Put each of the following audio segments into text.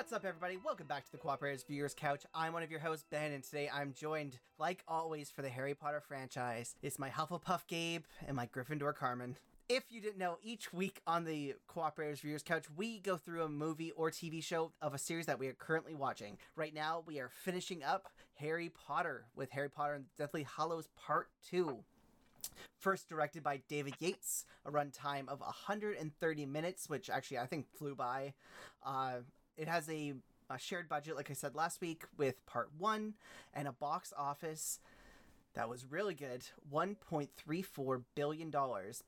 What's up, everybody? Welcome back to the Cooperators Viewers Couch. I'm one of your hosts, Ben, and today I'm joined, like always, for the Harry Potter franchise. It's my Hufflepuff Gabe and my Gryffindor Carmine. If you didn't know, each week on the Cooperators Viewers Couch, we go through a movie or TV show of a series that we are currently watching. Right now, we are finishing up Harry Potter with Harry Potter and the Deathly Hallows Part 2. First directed by David Yates, a runtime of 130 minutes, which actually I think flew by. Uh, it has a, a shared budget, like I said last week, with part one, and a box office that was really good $1.34 billion,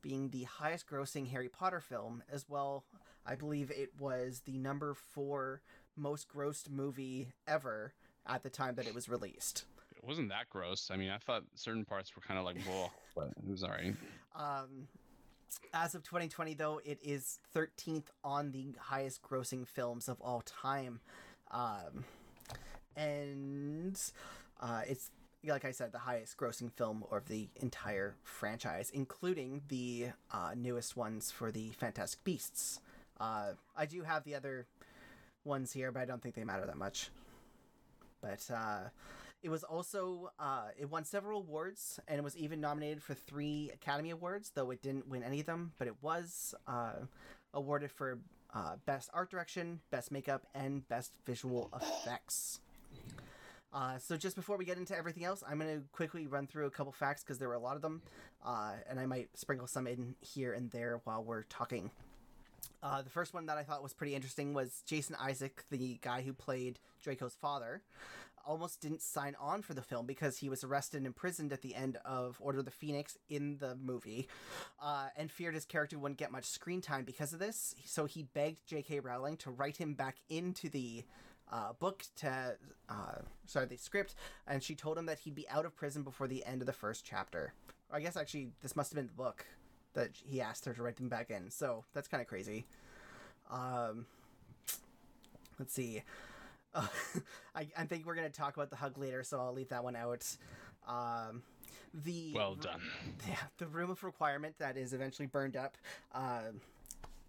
being the highest grossing Harry Potter film, as well. I believe it was the number four most grossed movie ever at the time that it was released. It wasn't that gross. I mean, I thought certain parts were kind of like, whoa, but it was all right. Um, as of 2020, though, it is 13th on the highest grossing films of all time. Um, and uh, it's, like I said, the highest grossing film of the entire franchise, including the uh, newest ones for the Fantastic Beasts. Uh, I do have the other ones here, but I don't think they matter that much. But uh, it was also uh, it won several awards and it was even nominated for three Academy Awards, though it didn't win any of them. But it was uh, awarded for uh, best art direction, best makeup, and best visual effects. Uh, so just before we get into everything else, I'm going to quickly run through a couple facts because there were a lot of them, uh, and I might sprinkle some in here and there while we're talking. Uh, the first one that I thought was pretty interesting was Jason Isaac, the guy who played Draco's father, almost didn't sign on for the film because he was arrested and imprisoned at the end of Order of the Phoenix in the movie, uh, and feared his character wouldn't get much screen time because of this. So he begged J.K. Rowling to write him back into the uh, book to uh, sorry the script, and she told him that he'd be out of prison before the end of the first chapter. I guess actually this must have been the book that he asked her to write them back in. So that's kind of crazy. Um, let's see. Uh, I, I think we're going to talk about the hug later, so I'll leave that one out. Um, the Well done. yeah, the room of requirement that is eventually burned up uh,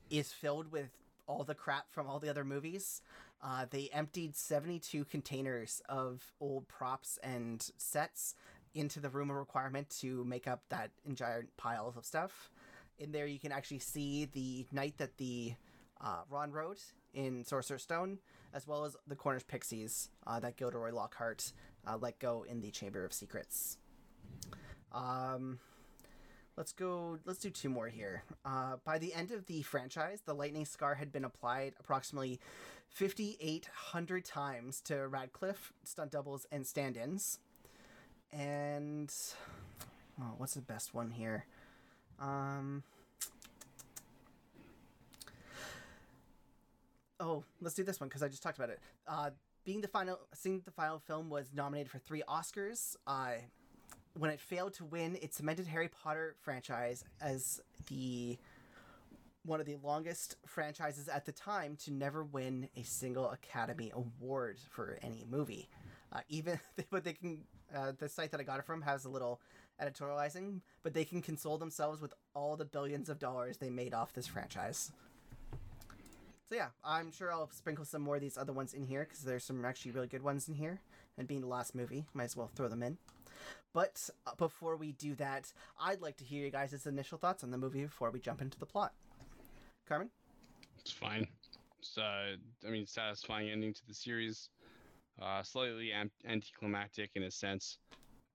is filled with all the crap from all the other movies. Uh, they emptied 72 containers of old props and sets into the room of requirement to make up that giant pile of stuff. In there, you can actually see the knight that the uh, Ron wrote in Sorcerer's Stone, as well as the Cornish Pixies uh, that Gilderoy Lockhart uh, let go in the Chamber of Secrets. Um, let's go. Let's do two more here. Uh, by the end of the franchise, the Lightning Scar had been applied approximately 5,800 times to Radcliffe, stunt doubles, and stand-ins. And oh, what's the best one here? Um. Oh, let's do this one because I just talked about it. Uh, being the final, seeing the final film was nominated for three Oscars. Uh, when it failed to win, it cemented Harry Potter franchise as the one of the longest franchises at the time to never win a single Academy Award for any movie. Uh, even, but they can. Uh, the site that I got it from has a little editorializing, but they can console themselves with all the billions of dollars they made off this franchise. So yeah, I'm sure I'll sprinkle some more of these other ones in here because there's some actually really good ones in here. And being the last movie, might as well throw them in. But uh, before we do that, I'd like to hear you guys' initial thoughts on the movie before we jump into the plot. Carmine? It's fine. It's, uh, I mean, satisfying ending to the series. Uh, slightly am- anticlimactic in a sense,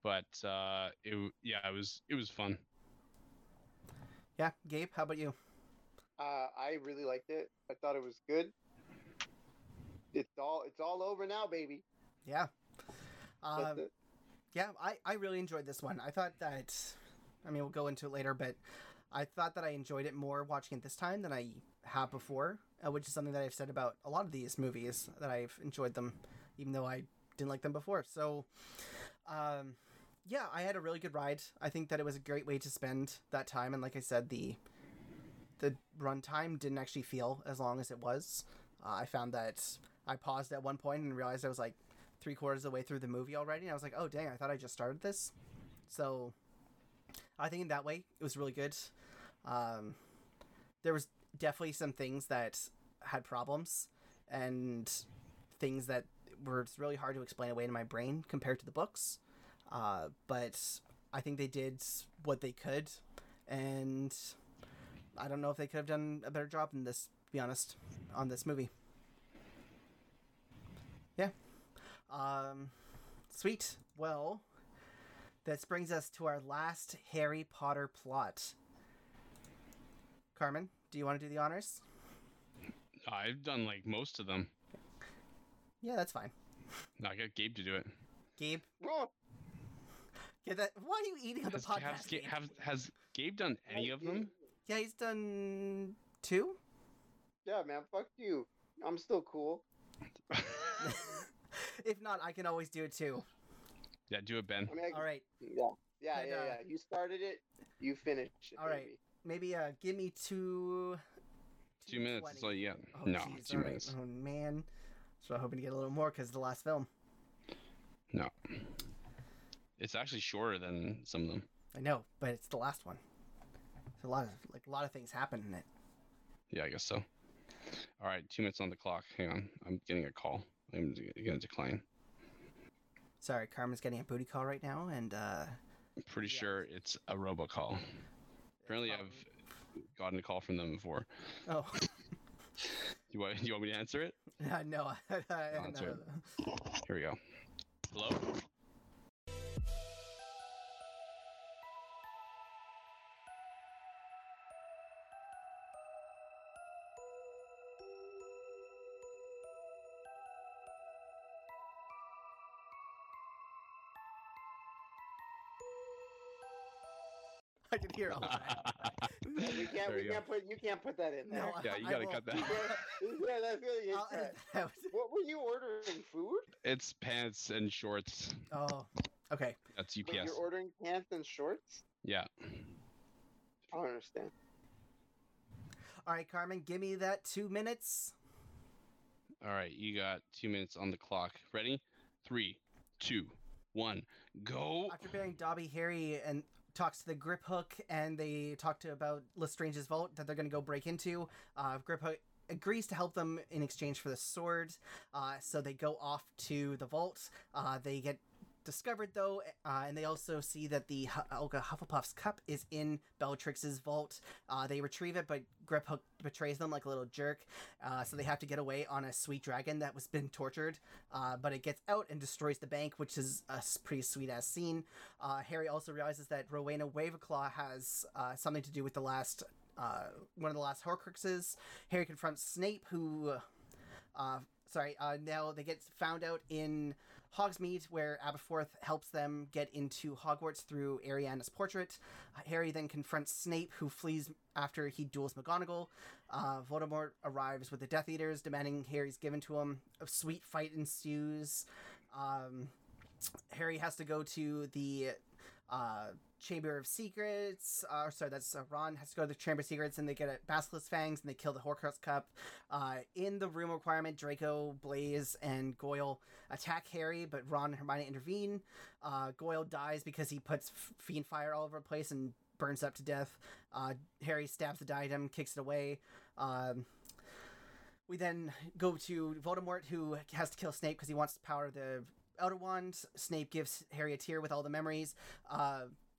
but uh, it yeah, it was it was fun. Yeah, Gabe, how about you? Uh, I really liked it. I thought it was good. It's all it's all over now, baby. Yeah. Um, yeah, I, I really enjoyed this one. I thought that, I mean, we'll go into it later, but I thought that I enjoyed it more watching it this time than I have before, uh, which is something that I've said about a lot of these movies that I've enjoyed them, even though I didn't like them before. So, um, yeah, I had a really good ride. I think that it was a great way to spend that time, and like I said, the the runtime didn't actually feel as long as it was. Uh, I found that I paused at one point and realized I was like three quarters of the way through the movie already, and I was like, oh dang, I thought I just started this. So I think in that way it was really good. Um, there was definitely some things that had problems, and things that were really hard to explain away in my brain compared to the books. Uh, but I think they did what they could, and I don't know if they could have done a better job than this. To be honest, on this movie. Yeah. Um, sweet. Well, this brings us to our last Harry Potter plot. Carmine, do you want to do the honors? I've done like most of them. Yeah, that's fine. No, I got Gabe to do it. Gabe, Bro, get that. Why are you eating on the Has, podcast? has, Gabe? have, has Gabe done any of them? Yeah, he's done two. yeah, man, fuck you. I'm still cool. if not, I can always do it too. yeah, do it, Ben. I mean, I, All right, yeah, yeah, And, yeah, uh, yeah. You started it, you finish it. all right. baby. maybe uh, give me two. Two minutes. That's all 2:20. you got. Oh, no, jeez, two all right. minutes. Oh man, so I'm hoping to get a little more because the last film. No. It's actually shorter than some of them. I know, but it's the last one. There's a lot of like a lot of things happen in it. Yeah, I guess so. All right, two minutes on the clock. Hang on. I'm getting a call. I'm going to decline. Sorry, Carmine's getting a booty call right now, and uh, I'm pretty Yeah. sure it's a robocall. Apparently, I've gotten a call from them before. oh You want, you want me to answer it? uh, no, I- Answer no. Here we go. Hello? I can hear all that. We can't, There we you can't put, you can't put that in there. No, Yeah, you gotta cut that. yeah, that's really I'll that. What were you ordering? Food? It's pants and shorts. Oh, okay. That's But UPS. you're ordering pants and shorts? Yeah. I don't understand. All right, Carmine, give me that two minutes. All right, you got two minutes on the clock. Ready? Three, two, one, go. After burying Dobby, Harry and talks to the Griphook, and they talk to about Lestrange's vault that they're going to go break into. Uh, Griphook agrees to help them in exchange for the sword, uh, so they go off to the vault. Uh, they get discovered though, uh, and they also see that the Hu- Helga Hufflepuff's cup is in Bellatrix's vault. Uh, they retrieve it, but Griphook betrays them like a little jerk, uh, so they have to get away on a sweet dragon that was been tortured. Uh, but it gets out and destroys the bank, which is a pretty sweet ass scene. Uh, Harry also realizes that Rowena Ravenclaw has uh, something to do with the last one of the last Horcruxes. Harry confronts Snape, who, sorry, uh, now they get found out in Hogsmeade, where Aberforth helps them get into Hogwarts through Ariana's portrait. Harry then confronts Snape, who flees after he duels McGonagall. Uh, Voldemort arrives with the Death Eaters, demanding Harry's given to him. A sweet fight ensues. Um, Harry has to go to the uh, Chamber of Secrets. Uh, sorry, that's uh, Ron has to go to the Chamber of Secrets, and they get a Basilisk Fangs, and they kill the Horcrux Cup. Uh, in the room requirement, Draco, Blaise, and Goyle attack Harry, but Ron and Hermione intervene. Uh, Goyle dies because he puts Fiendfyre all over the place and burns up to death. Uh, Harry stabs the diadem, kicks it away. Um, we then go to Voldemort, who has to kill Snape because he wants to power of the Elder Wand. Snape gives Harry a tear with all the memories.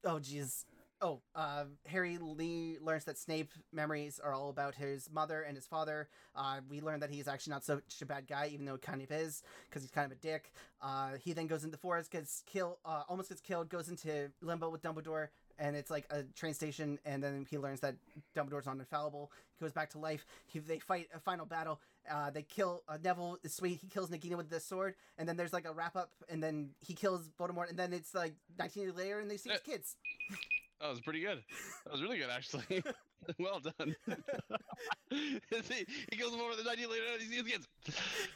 Oh, jeez. Oh, uh, Harry Lee learns that Snape memories are all about his mother and his father. Uh, we learn that he's actually not such a bad guy, even though he kind of is, because he's kind of a dick. Uh, he then goes into the forest, gets killed, uh, almost gets killed, goes into limbo with Dumbledore, and it's like a train station. And then he learns that Dumbledore's not infallible. He goes back to life. He, they fight a final battle. Uh, they kill uh, Neville. Is sweet. He kills Nagini with the sword, and then there's like a wrap up, and then he kills Voldemort, and then it's like 19 years later, and they see his Uh, kids. That was pretty good. That was really good, actually. well done. See, he kills him over the 90 later. And he sees his kids.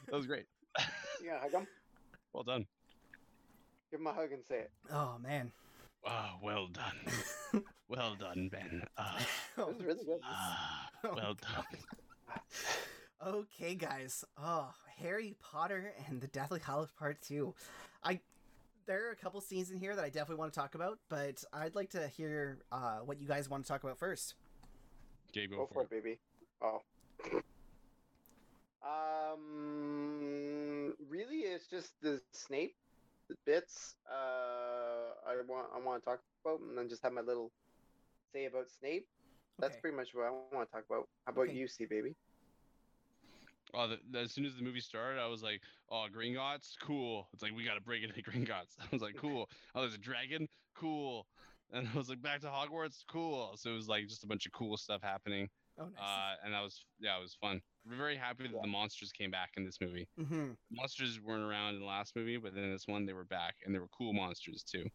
That was great. You gonna hug him? Well done. Give him a hug and say it. Oh man. Ah, well done. well done, Ben. Ah, That was really good. ah, Oh, well done. Okay, guys. Oh, Harry Potter and the Deathly Hallows Part Two. I there are a couple scenes in here that I definitely want to talk about, but I'd like to hear uh, what you guys want to talk about first. Okay, go, Go for for it. it, baby. Oh. Um, really, it's just the Snape the bits uh, I want I want to talk about, and then just have my little say about Snape. That's pretty much what I want to talk about. How about Okay. you, C baby? Oh, the, the- as soon as the movie started, I was like, "Oh, Gringotts, cool!" It's like we got to break into Gringotts. I was like, "Cool." Oh, there's a dragon, cool. And I was like, "Back to Hogwarts, cool." So it was like just a bunch of cool stuff happening, Oh, nice. uh, and that was yeah, it was fun. We're very happy that Yeah. the monsters came back in this movie. hmm Monsters weren't around in the last movie, but then in this one they were back, and they were cool monsters too.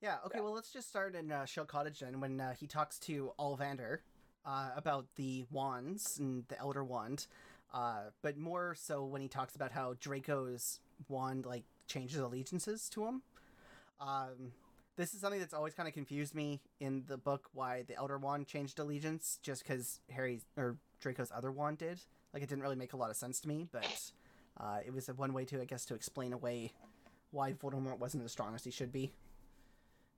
Yeah. Okay. Yeah. Well, let's just start in uh, Shell Cottage then. When uh, he talks to Ollivander uh, about the wands and the Elder Wand, uh, but more so when he talks about how Draco's wand like changes allegiances to him. Um, this is something that's always kind of confused me in the book. Why the Elder Wand changed allegiance just because Harry's or Draco's other wand did. Like it didn't really make a lot of sense to me, but uh, it was a one way to, I guess, to explain away why Voldemort wasn't as strong as he should be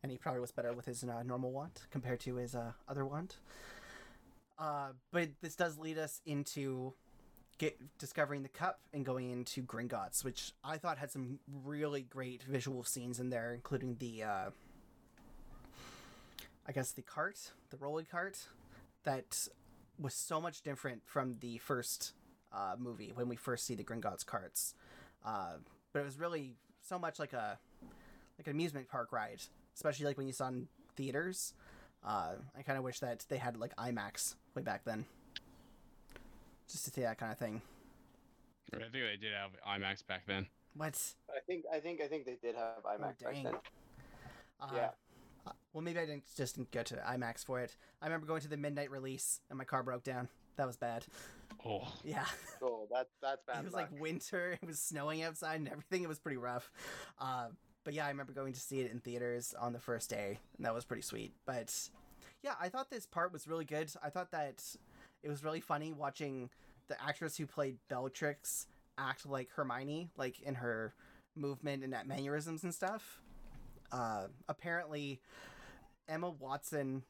and he probably was better with his uh, normal wand compared to his uh, other wand. Uh, but this does lead us into get discovering the cup and going into Gringotts, which I thought had some really great visual scenes in there, including the, uh, I guess the cart, the rolling cart, that was so much different from the first uh, movie when we first see the Gringotts carts. Uh, but it was really so much like a like an amusement park ride, especially like when you saw in theaters. Uh, I kind of wish that they had like IMAX way back then, just to see that kind of thing. I think they did have IMAX back then. What? I think I think I think they did have IMAX back dang. then. Uh, Yeah. uh, well, maybe I didn't just didn't go to IMAX for it. I remember going to the midnight release and my car broke down. That was bad. Oh, Yeah. Oh, that's that's bad. it was luck. like winter. It was snowing outside and everything. It was pretty rough. Uh, but yeah, I remember going to see it in theaters on the first day, and that was pretty sweet. But yeah, I thought this part was really good. I thought that it was really funny watching the actress who played Bellatrix act like Hermione, like in her movement and mannerisms and stuff. Uh, apparently, Emma Watson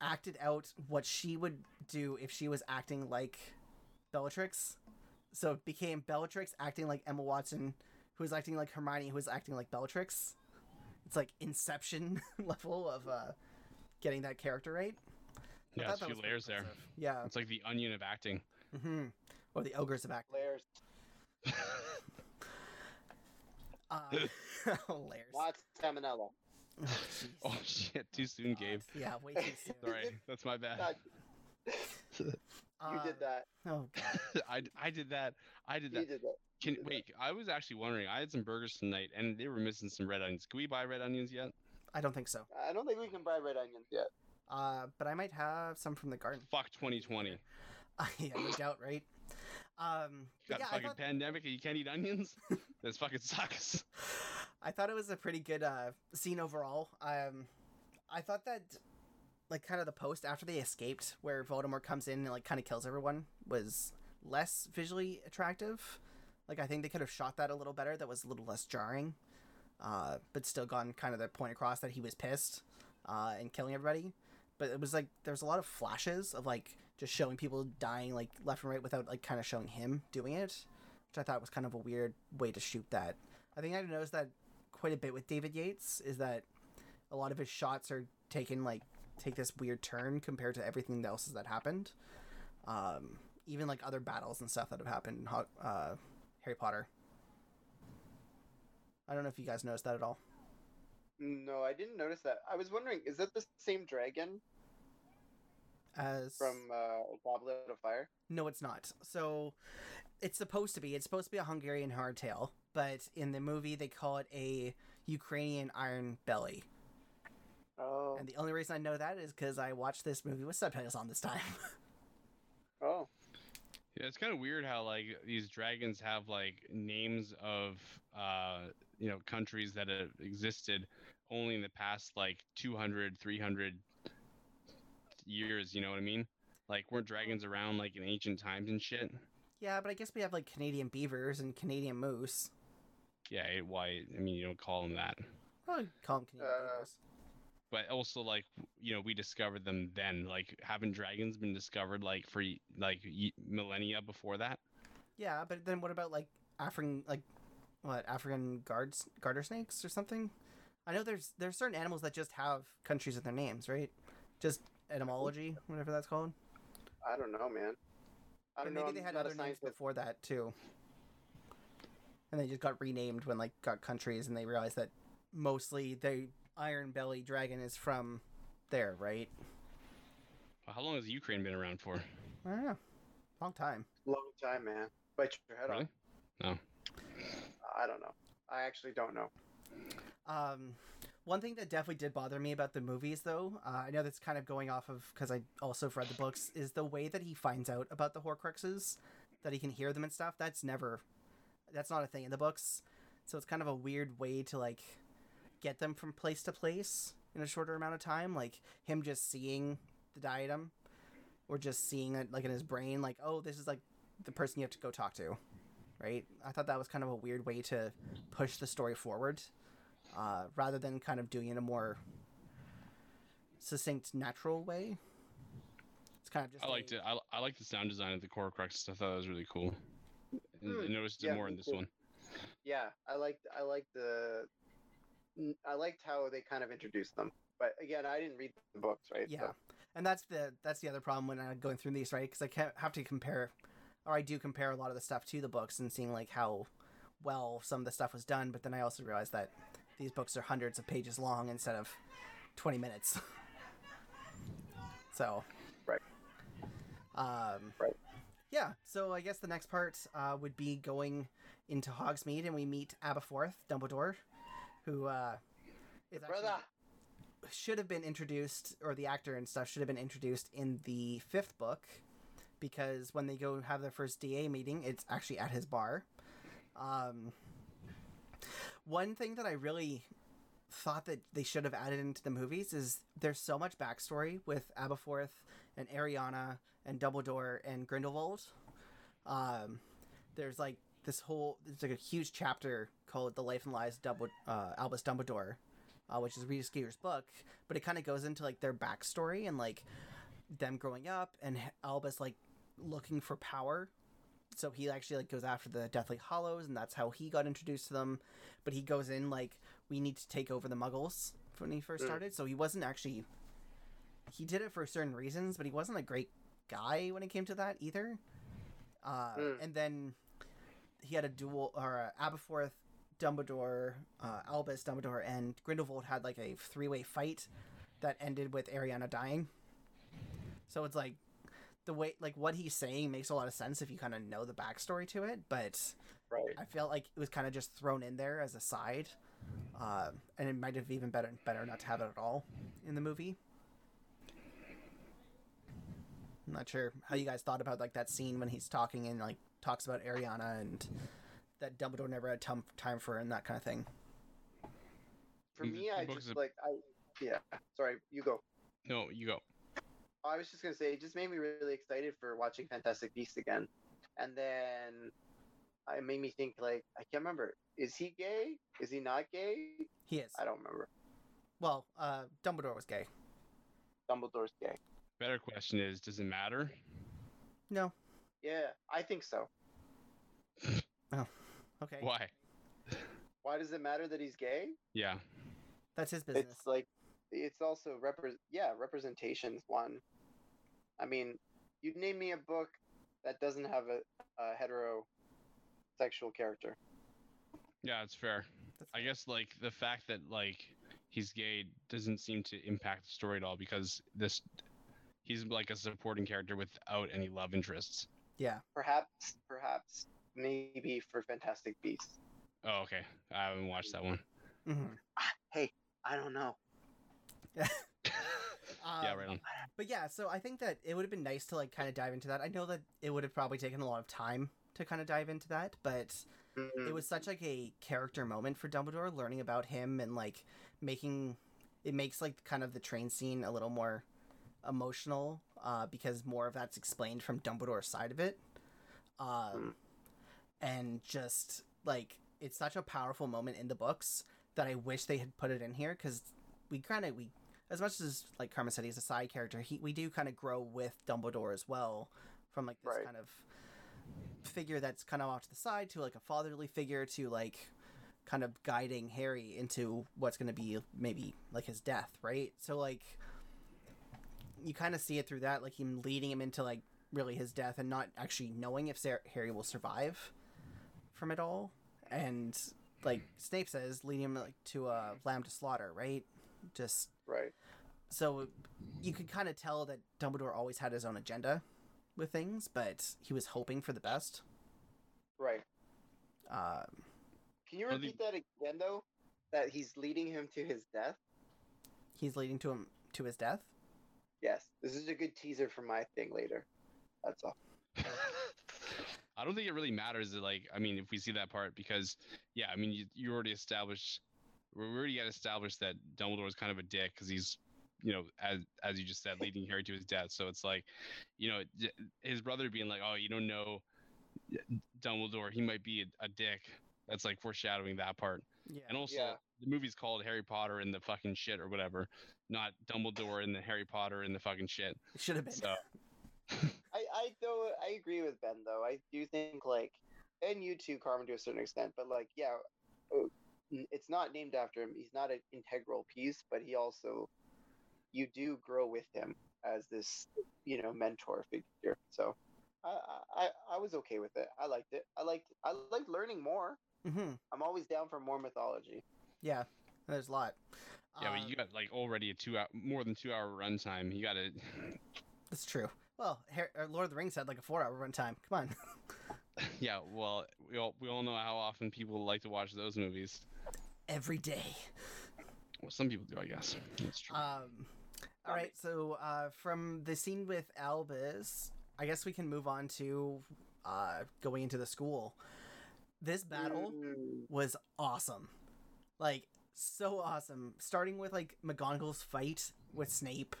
acted out what she would do if she was acting like Bellatrix. So it became Bellatrix acting like Emma Watson, who was acting like Hermione, who was acting like Bellatrix. It's like Inception level of uh, getting that character right. I yeah, thought it's a few layers there. Yeah. It's like the onion of acting. hmm Or the ogres of acting. layers, Uh, layers. lots of salmonella. Oh. Oh shit! Too soon, Gabe. Yeah, way too soon. Sorry, that's my bad. You Uh, did that. Oh, God. I, I did that. I did You that. did that. Can wait? I was actually wondering. I had some burgers tonight, and they were missing some red onions. Can we buy red onions yet? I don't think so. I don't think we can buy red onions yet. Uh, but I might have some from the garden. Fuck 2020. yeah, no doubt, right? Um, Got yeah, a I fucking thought, pandemic and you can't eat onions? this fucking sucks. I thought it was a pretty good uh, scene overall. Um, I thought that, like, kind of the post after they escaped, where Voldemort comes in and like kind of kills everyone, was less visually attractive. Like, I think they could have shot that a little better. That was a little less jarring, uh, but still gotten kind of the point across that he was pissed uh, and killing everybody. But it was like there's a lot of flashes of like just showing people dying like left and right without like kind of showing him doing it, which I thought was kind of a weird way to shoot that. I think I noticed that quite a bit with David Yates is that a lot of his shots are taken like take this weird turn compared to everything else that happened. Um, even like other battles and stuff that have happened uh, Harry Potter. I don't know if you guys noticed that at all. No, I didn't notice that. I was wondering, is that the same dragon As from uh, Goblet of Fire? No, it's not. So it's supposed to be. It's supposed to be a Hungarian Horntail, but in the movie they call it a Ukrainian iron belly. Oh, And the only reason I know that is because I watched this movie with subtitles on this time. Yeah, it's kind of weird how like these dragons have like names of uh you know countries that have existed only in the past like 200 300 years, you know what I mean? Like weren't dragons around like in ancient times and shit? yeah, but I guess we have like Canadian beavers and Canadian moose. Yeah, it, why I mean you don't call them that. Well, call them Canadian Uh, beavers. But also like you know we discovered them then like haven't dragons been discovered like for like millennia before that? Yeah, but then what about like African like what African guards garter snakes or something. I know there's there's certain animals that just have countries in their names, right? Just etymology, whatever that's called. I don't know, man. I don't And know. maybe I'm they had other names before that too. And they just got renamed when like got countries and they realized that mostly the Iron Belly dragon is from there, right? Well, how long has Ukraine been around for? I don't know. Long time. Long time, man. Bite your head Really? off. No. I don't know. I actually don't know. Um, one thing that definitely did bother me about the movies, though, uh, I know that's kind of going off of because I also have read the books, is the way that he finds out about the Horcruxes, that he can hear them and stuff. That's never, that's not a thing in the books. So it's kind of a weird way to like get them from place to place in a shorter amount of time. Like him just seeing the diadem, or just seeing it like in his brain, like oh, this is like the person you have to go talk to, right? I thought that was kind of a weird way to push the story forward uh, rather than kind of doing it in a more succinct, natural way. It's kind of just I liked a- it. I, I liked the sound design of the Horcrux. I thought that was really cool. And Hmm, I noticed it yeah, more in this too. one. Yeah, I liked I liked the n- I liked how they kind of introduced them. But again, I didn't read the books, right? Yeah, So, and that's the that's the other problem when I'm going through these, right? Because I can't have to compare, or I do compare a lot of the stuff to the books and seeing like how well some of the stuff was done. But then I also realize that these books are hundreds of pages long instead of twenty minutes. so, Right. Um, Right. Yeah. So I guess the next part uh, would be going into Hogsmeade, and we meet Aberforth Dumbledore, who uh, is actually brother. should have been introduced, or the actor and stuff should have been introduced in the fifth book, because when they go have their first DA meeting, it's actually at his bar. Um, one thing that I really thought that they should have added into the movies is there's so much backstory with Aberforth and Ariana and Dumbledore and Grindelwald. Um, there's like this whole there's like a huge chapter called "The Life and Lies of Dumble- uh, Albus Dumbledore," uh, which is Rita Skeeter's book, but it kind of goes into like their backstory and like them growing up and Albus like looking for power. So he actually like goes after the Deathly Hallows, and that's how he got introduced to them. But he goes in like we need to take over the Muggles when he first Mm. started. So he wasn't actually he did it for certain reasons, but he wasn't a great guy when it came to that either. Uh, Mm. And then he had a duel, or uh, Aberforth, Dumbledore, uh, Albus, Dumbledore, and Grindelwald had like a three-way fight that ended with Ariana dying. So it's like the way, like what he's saying makes a lot of sense if you kind of know the backstory to it, but Right. I felt like it was kind of just thrown in there as a side, uh, and it might have even better better not to have it at all in the movie. I'm not sure how you guys thought about like that scene when he's talking and like talks about Ariana and that Dumbledore never had tom- time for and that kind of thing. For me, I just a- like I yeah. Sorry, you go. No, you go. I was just gonna say it just made me really excited for watching Fantastic Beasts again, and then it made me think like I can't remember. Is he gay? Is he not gay? He is. I don't remember. Well, uh, Dumbledore was gay. Dumbledore's gay. Better question is, does it matter? No. Yeah, I think so. Okay. Why? Why does it matter that he's gay? Yeah. That's his business. It's like it's also repre- yeah, representation's one. I mean, you'd name me a book that doesn't have a, a heterosexual character. Yeah, it's fair. That's I guess like the fact that like he's gay doesn't seem to impact the story at all because this he's like a supporting character without any love interests. yeah. Perhaps, perhaps, maybe for Fantastic Beasts. Oh, okay. I haven't watched that one. hmm Hey, I don't know. yeah, Um, right on. But yeah, so I think that it would have been nice to like kind of dive into that. I know that it would have probably taken a lot of time to kind of dive into that, but Mm, it was such like a character moment for Dumbledore learning about him and like making it makes like kind of the train scene a little more emotional uh, because more of that's explained from Dumbledore's side of it. Um, and just like it's such a powerful moment in the books that I wish they had put it in here because we kind of we as much as like Carmine said he's a side character he we do kind of grow with Dumbledore as well from like this Right. kind of figure that's kind of off to the side to like a fatherly figure to like kind of guiding Harry into what's going to be maybe like his death, right? So like you kind of see it through that, like him leading him into like really his death and not actually knowing if Sar- Harry will survive from it all, and like Snape says, leading him like to a lamb to slaughter, right? Just Right. so you could kind of tell that Dumbledore always had his own agenda with things, but he was hoping for the best. Right. Um, Can you Well, the- repeat that again, though? That he's leading him to his death? he's leading to him to his death. Yes. This is a good teaser for my thing later. That's all. I don't think it really matters. That, like, I mean, if we see that part, because yeah, I mean, you, you already established, we already got established that Dumbledore is kind of a dick because he's, you know, as as you just said, leading Harry to his death. So it's like, you know, his brother being like, oh, you don't know Dumbledore, he might be a, a dick. That's like foreshadowing that part. Yeah. And also, Yeah. the movie's called Harry Potter and the fucking shit or whatever, not Dumbledore and the Harry Potter and the fucking shit. It should have been. So I, I though I agree with Ben though. I do think like, and you too, Carmine, to a certain extent. But like, yeah, uh, it's not named after him. He's not an integral piece, but he also, you do grow with him as this, you know, mentor figure. So, I I, I was okay with it. I liked it. I liked I liked learning more. hmm I'm always down for more mythology. Yeah, there's a lot. yeah, Um, but you got like already a two hour, more than two hour runtime. You got to That's true. Well, uh, Lord of the Rings had like a four-hour runtime. Come on. Yeah, well, we all we all know how often people like to watch those movies. Every day. Well, some people do, I guess. That's true. Um, all right. So uh, from the scene with Albus, I guess we can move on to uh, going into the school. This battle Mm, was awesome. Like so awesome. Starting with like McGonagall's fight with Snape,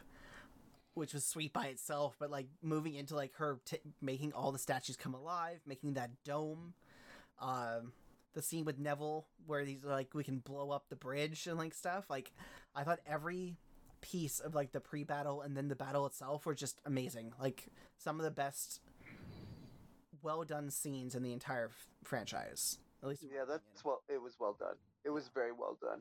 which was sweet by itself, but like moving into like her t- making all the statues come alive, making that dome. Um, the scene with Neville where he's like we can blow up the bridge and like stuff. Like I thought every piece of like the pre-battle and then the battle itself were just amazing. Like some of the best well done scenes in the entire f- franchise. At least yeah, that's well. It was well done. It was very well done.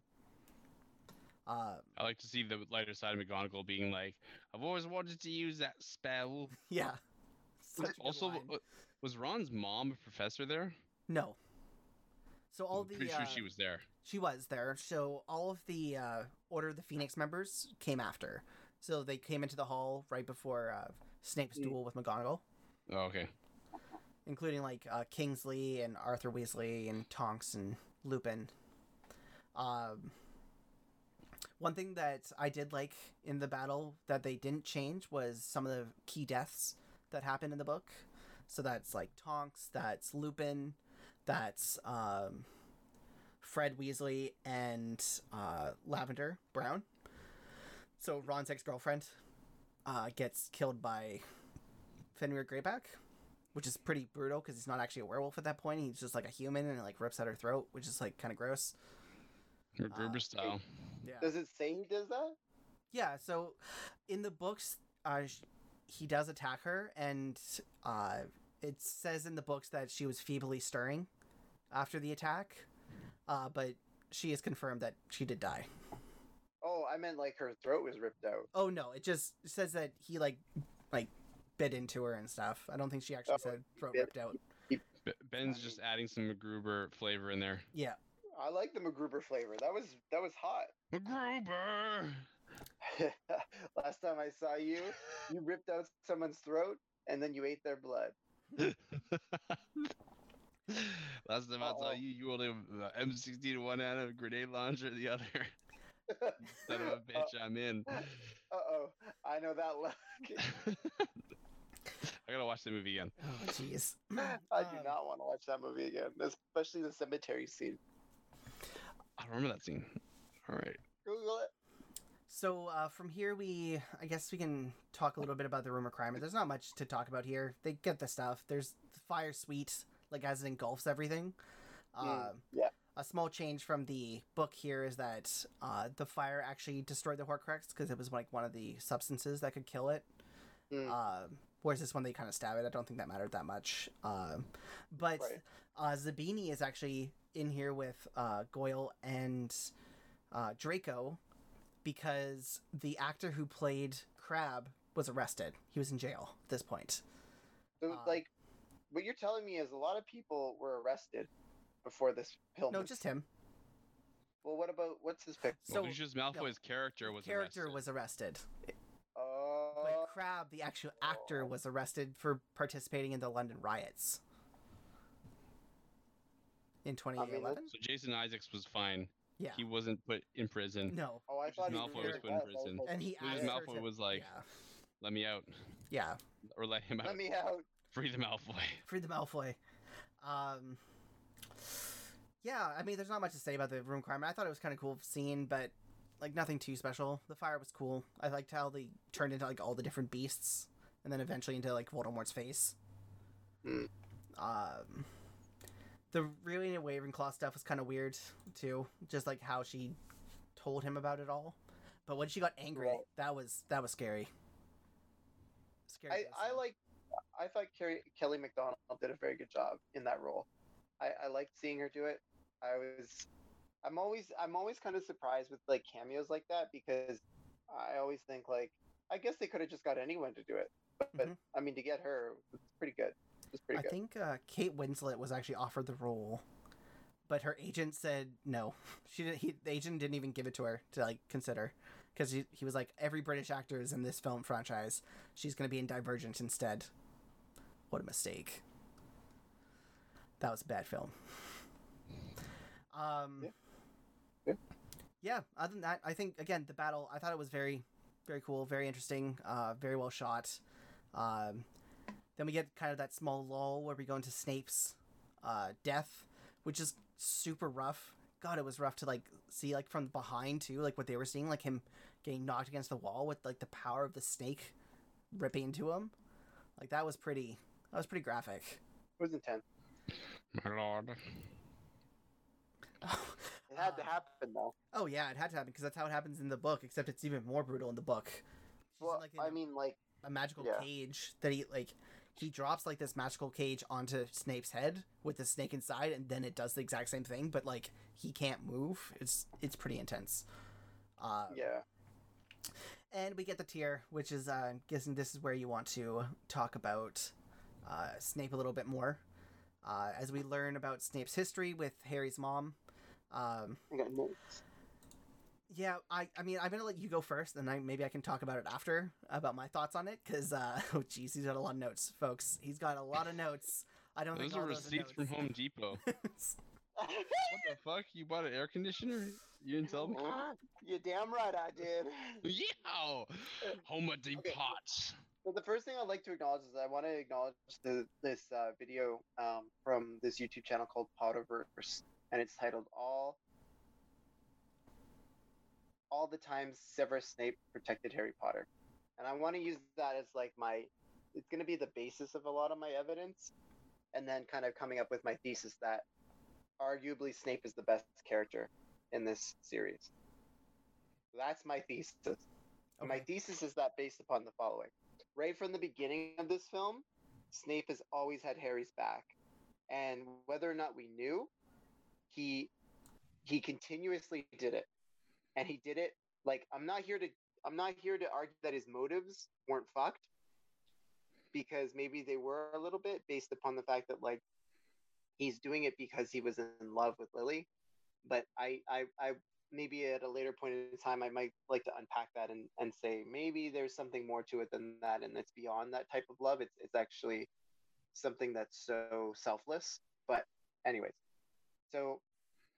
Uh, I like to see the lighter side of McGonagall being like, "I've always wanted to use that spell." yeah. Such also, line. was Ron's mom a professor there? no. So all I'm the pretty uh, sure she was there. she was there. So all of the uh, Order of the Phoenix members came after. So they came into the hall right before uh, Snape's Mm. duel with McGonagall, Oh, okay. including like uh, Kingsley and Arthur Weasley and Tonks and Lupin. Um, one thing that I did like in the battle that they didn't change was some of the key deaths that happened in the book. So that's like Tonks, that's Lupin, that's um, Fred Weasley and uh, Lavender Brown. So Ron's ex girlfriend uh, gets killed by Fenrir Greyback, which is pretty brutal because he's not actually a werewolf at that point. He's just like a human and it, like rips at her throat, which is like kind of gross. Or Uh, Gruber style. Yeah. Does it say he does that? Yeah, so in the books, uh, he does attack her, and uh, it says in the books that she was feebly stirring after the attack, uh, but she has confirmed that she did die. Oh, I meant like her throat was ripped out. Oh no, it just says that he like like bit into her and stuff. I don't think she actually Oh, said throat bit- ripped out. Ben's just adding some MacGruber flavor in there. Yeah, I like the MacGruber flavor. That was that was hot. MacGruber. Last time I saw you, you ripped out someone's throat and then you ate their blood. Last time I saw Uh-oh. you, you holding a M16 in one hand and a grenade launcher the other. Son of a bitch, I'm in. Uh oh, I know that look. I gotta watch the movie again. Oh jeez. I do Um, not want to watch that movie again, especially the cemetery scene. I don't remember that scene. All right. Google it. So uh, from here, we I guess we can talk a little bit about the room requirement. There's not much to talk about here. They get the stuff. There's the fire suite, like as it engulfs everything. Mm, Uh, yeah. A small change from the book here is that uh, the fire actually destroyed the Horcrux because it was like one of the substances that could kill it. Mm. Uh, whereas this one they kind of stab it. I don't think that mattered that much. Um, but Right. uh, Zabini is actually in here with uh, Goyle and uh, Draco because the actor who played Crabbe was arrested. He was in jail at this point. So Uh, like, what you're telling me is a lot of people were arrested before this film. No, just him. Well, what about what's his picture? So well, Lucius Malfoy's character was character arrested. was arrested, Uh, but Crabbe, the actual actor, was arrested for participating in the London riots in 2011. So Jason Isaacs was fine. Yeah. He wasn't put in prison. no. oh, I Lucius thought he Malfoy was was put in prison. And he Lucius asked Malfoy to- was like, yeah, "Let me out, yeah, or let him out, Let me out. free the Malfoy." free the Malfoy. Um, yeah, I mean, there's not much to say about the room crime. I thought it was kind of cool scene, but like nothing too special. The fire was cool. I liked how they turned into like all the different beasts, and then eventually into like Voldemort's face. Hmm. Um, the and Ravenclaw stuff was kind of weird too. Just like how she told him about it all, but when she got angry, Right. that was that was scary. Scary. I, I like. I thought Carrie, Kelly Macdonald did a very good job in that role. I, I liked seeing her do it. I was. I'm always I'm always kind of surprised with like cameos like that because I always think like I guess they could have just got anyone to do it, but, but Mhm. I mean to get her it's pretty good. I good. think uh, Kate Winslet was actually offered the role, but her agent said no. She didn't, he, the agent didn't even give it to her to like consider because he, he was like every British actor is in this film franchise. She's going to be in Divergent instead. What a mistake. That was a bad film. Um, Yeah. Yeah. yeah. Other than that, I think again the battle. I thought it was very, very cool, very interesting, uh, very well shot. Um, then we get kind of that small lull where we go into Snape's uh, death, which is super rough. God, it was rough to like see like from behind too, like what they were seeing, like him getting knocked against the wall with like the power of the snake ripping into him. Like that was pretty. That was pretty graphic. it was intense. My lord. It had to Uh, happen though. Oh yeah, it had to happen because that's how it happens in the book. Except it's even more brutal in the book. She's in, Well, like, in I mean like a magical yeah. cage that he like he drops like this magical cage onto Snape's head with the snake inside, and then it does the exact same thing, but like he can't move. It's it's pretty intense. Uh, yeah. and we get the tear, which is uh, I'm guessing this is where you want to talk about uh, Snape a little bit more, uh, as we learn about Snape's history with Harry's mom. Um, I got notes. Yeah, I, I mean, I'm gonna let you go first, and I maybe I can talk about it after about my thoughts on it, because uh, oh jeez, he's got a lot of notes, folks. He's got a lot of notes. I don't Those think are all receipts those from Home Depot. what the fuck? You bought an air conditioner? You didn't tell me. You're damn right I did. Yeah. Home Depot. Well, the first thing I'd like to acknowledge is I want to acknowledge the, this uh, video um, from this YouTube channel called Potterverse, and it's titled "All All the Times Severus Snape Protected Harry Potter," and I want to use that as like my it's going to be the basis of a lot of my evidence, and then kind of coming up with my thesis that arguably Snape is the best character in this series. That's my thesis. And My thesis is that based upon the following. Right from the beginning of this film, Snape has always had Harry's back. And whether or not we knew, he he continuously did it. And he did it like I'm not here to I'm not here to argue that his motives weren't fucked because maybe they were a little bit based upon the fact that like he's doing it because he was in love with Lily. But I I, I maybe at a later point in time I might like to unpack that and, and say maybe there's something more to it than that and it's beyond that type of love. It's it's actually something that's so selfless. But anyways, so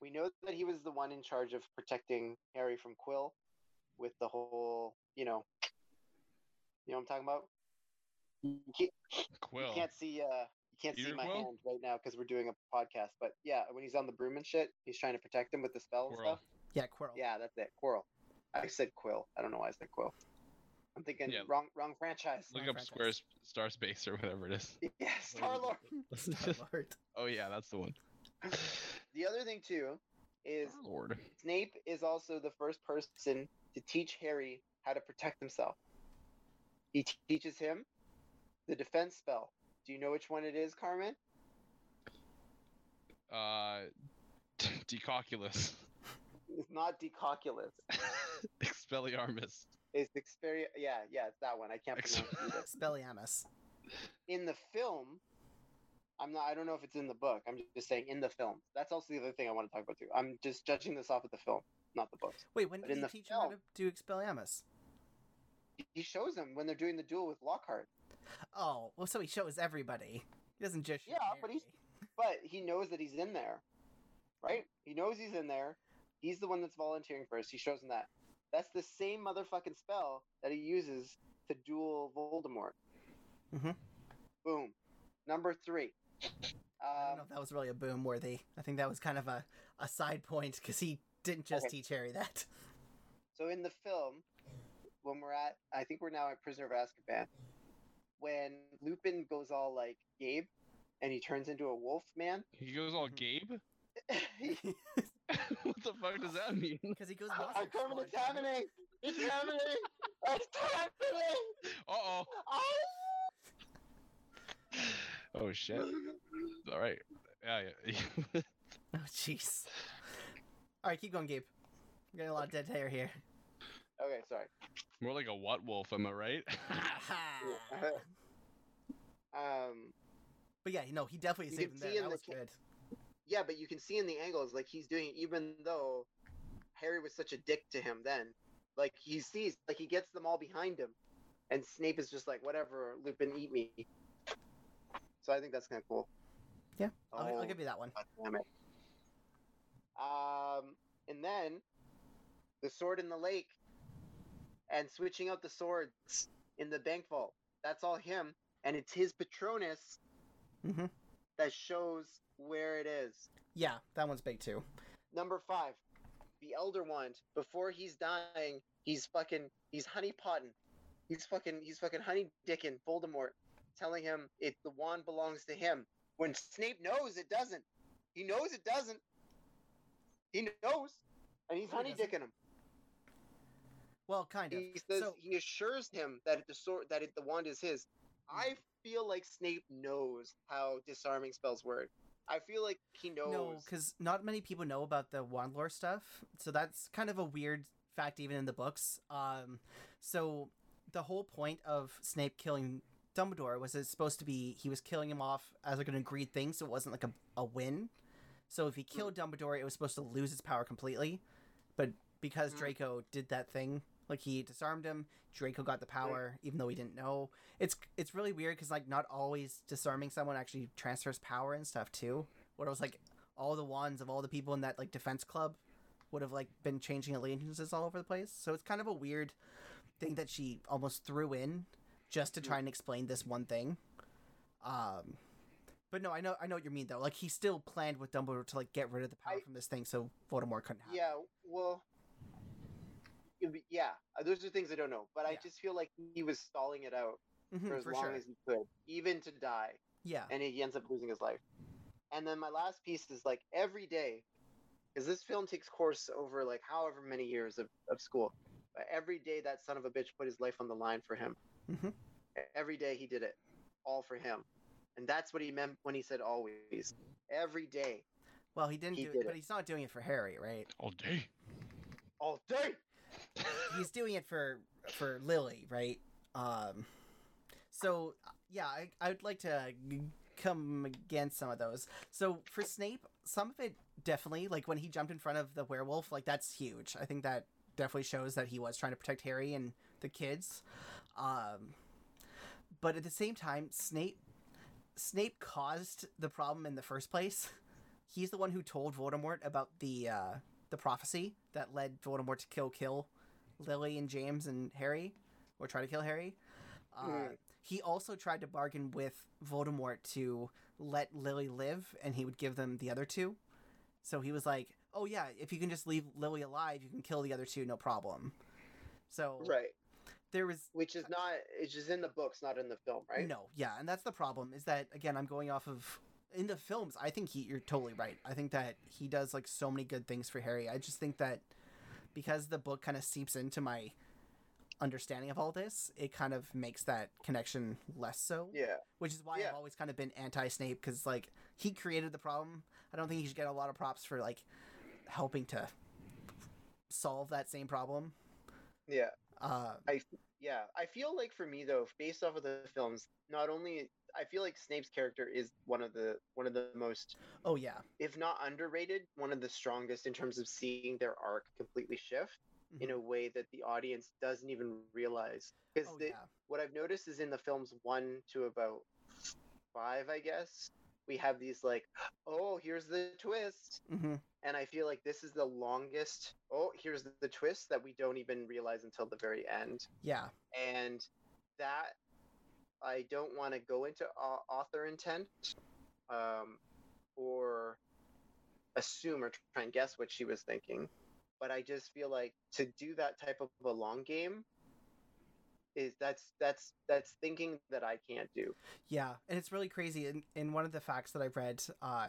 we know that he was the one in charge of protecting Harry from Quill with the whole, you know, you know what I'm talking about? You can't, you Quill. can't see uh you can't see Peter my Quill? hand right now because we're doing a podcast. But yeah, when he's on the broom and shit, he's trying to protect him with the spell and stuff. Yeah, Quirrell. Yeah, that's it. Quirrell. I said Quill. I don't know why I said Quill. I'm thinking Yeah. wrong wrong franchise. Look Wrong up franchise. Square Star Space or whatever it is. Yeah, Star Lord. Star-Lord. Oh yeah, that's the one. The other thing too is Lord. Snape is also the first person to teach Harry how to protect himself. He t- teaches him the defense spell. Do you know which one it is, Carmine? Uh, Decoculus. It's not Decoculus. Expelliarmus. It's Experia. Yeah, yeah, it's that one. I can't Ex- pronounce it. either. Spelliamus. In the film, I'm not. I don't know if it's in the book. I'm just saying in the film. That's also the other thing I want to talk about too. I'm just judging this off of the film, not the books. Wait, when But did he teach him how to film- do Expelliarmus? He shows them when they're doing the duel with Lockhart, Oh, well, so he shows everybody. He doesn't just show Yeah, but he's- but he knows that he's in there, right? He knows he's in there. He's the one that's volunteering first. He shows him that. That's the same motherfucking spell that he uses to duel Voldemort. Mhm. Boom. Number three. I don't Um, know if that was really a boom worthy. I think that was kind of a, a side point because he didn't just Okay. teach Harry that. So in the film, when we're at, I think we're now at Prisoner of Azkaban, when Lupin goes all like Gabe, and he turns into a wolf man. He goes all Mhm. Gabe. what the fuck does that mean? Because he goes. I'm monster coming, it's happening! It's happening! It's happening! Uh oh. Oh shit. All right. Yeah, yeah. Oh jeez. All right, keep going, Gabe. We're getting a lot of dead hair here. Okay, sorry. More like a what wolf, am I right? um, but yeah, no, he definitely You saved can him there. That the was ca- good. yeah, but you can see in the angles like he's doing, even though Harry was such a dick to him then. Like he sees, like he gets them all behind him, and Snape is just like, "Whatever, Lupin, eat me." So I think that's kind of cool. Yeah, I'll, I'll Oh, give you that one. God damn it. Um, and then the sword in the lake, and switching out the swords in the bank vault. That's all him, and it's his Patronus hmm that shows where it is. Yeah, that one's big too. Number five, the Elder Wand. Before he's dying, he's fucking, he's honey potting. He's fucking, he's fucking honey dicking Voldemort, telling him it the wand belongs to him. When Snape knows it doesn't. He knows it doesn't. He knows, and he's honey dicking him. Well, kind of. He says so, he assures him that the sword, that it, the wand is his. I feel like Snape knows how disarming spells work. I feel like he knows. no, because not many people know about the wand lore stuff. So that's kind of a weird fact, even in the books. Um, so the whole point of Snape killing Dumbledore was it's supposed to be he was killing him off as like an agreed thing, so it wasn't like a, a win. So if he killed Dumbledore, it was supposed to lose its power completely. But because Mhm. Draco did that thing, like he disarmed him, Draco got the power, even though he didn't know. It's it's really weird because like not always disarming someone actually transfers power and stuff too. What it was like all the wands of all the people in that like defense club would have like been changing allegiances all over the place. So it's kind of a weird thing that she almost threw in just to try and explain this one thing. Um but no, I know I know what you mean though. Like he still planned with Dumbledore to like get rid of the power I- from this thing so Voldemort couldn't have. Yeah, well, be- yeah, uh, those are things I don't know, but I just feel like he was stalling it out Mhm, for as long sure. as he could, even to die, yeah. and he ends up losing his life. And then my last piece is like every day, because this film takes course over like however many years of, of school. But every day that son of a bitch put his life on the line for him. Mhm. Every day he did it, all for him, and that's what he meant when he said always. Every day, Well, he didn't He do did it, but he's not doing it for Harry, right? all day. all day. he's doing it for for Lily, right? Um, so yeah, I I would like to come against some of those. So for Snape, some of it definitely like when he jumped in front of the werewolf, like that's huge. I think that definitely shows that he was trying to protect Harry and the kids. Um, but at the same time, Snape Snape caused the problem in the first place. He's the one who told Voldemort about the uh, the prophecy that led Voldemort to kill kill Lily and James and Harry, or try to kill Harry. Uh, Mm. He also tried to bargain with Voldemort to let Lily live, and he would give them the other two. So he was like, "Oh yeah, if you can just leave Lily alive, you can kill the other two, no problem." So Right. There was Which is not, it's just in the books, not in the film, right? no, yeah, and that's the problem. Is that again? I'm going off of in the films. I think he. You're totally right. I think that he does like so many good things for Harry. I just think that because the book kind of seeps into my understanding of all this, it kind of makes that connection less so. Yeah. Which is why Yeah. I've always kind of been anti Snape because like he created the problem. I don't think he should get a lot of props for like helping to solve that same problem. Yeah. Uh, I Yeah, I feel like for me though, based off of the films, not only I feel like Snape's character is one of the one of the most, oh yeah, if not underrated, one of the strongest in terms of seeing their arc completely shift in a way that the audience doesn't even realize. Because oh yeah, what I've noticed is in the films one to about five, I guess, we have these like, oh, here's the twist, hmm and I feel like this is the longest. Oh, here's the, twist that we don't even realize until the very end. Yeah, and that I don't want to go into au- author intent um, or assume or try and guess what she was thinking, but I just feel like to do that type of a long game is that's that's that's thinking that I can't do. yeah, and it's really crazy. In in one of the facts that I've read, uh,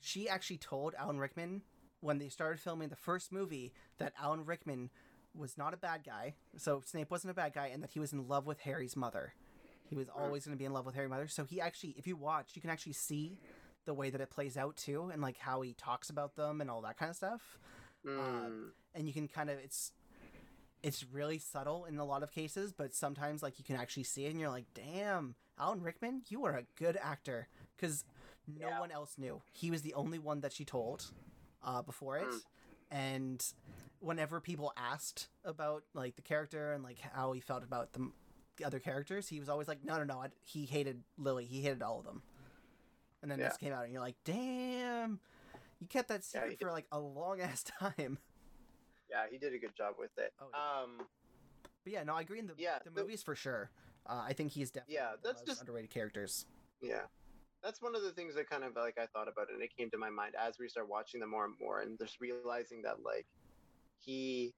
she actually told Alan Rickman when they started filming the first movie that Alan Rickman was not a bad guy. So Snape wasn't a bad guy, and that he was in love with Harry's mother. He was always going to be in love with Harry's mother. So he actually, if you watch, you can actually see the way that it plays out too, and like how he talks about them and all that kind of stuff. Mm, And you can kind of it's it's really subtle in a lot of cases, but sometimes like you can actually see it, and you're like, "Damn, Alan Rickman, you are a good actor," because no Yeah. one else knew. He was the only one that she told uh, before it, Mm. and whenever people asked about like the character and like how he felt about the, the other characters, he was always like, "No, no, no, I, he hated Lily. He hated all of them." And then Yeah. this came out, and you're like, "Damn." You kept that secret he for like a long ass time. Yeah, he did a good job with it. Oh, yeah. Um, But yeah, no, I agree in the Yeah, the the- movies for sure. Uh, I think he's definitely Yeah, one of the that's just- underrated characters. Yeah. That's one of the things that kind of like I thought about it and it came to my mind as we start watching them more and more and just realizing that like he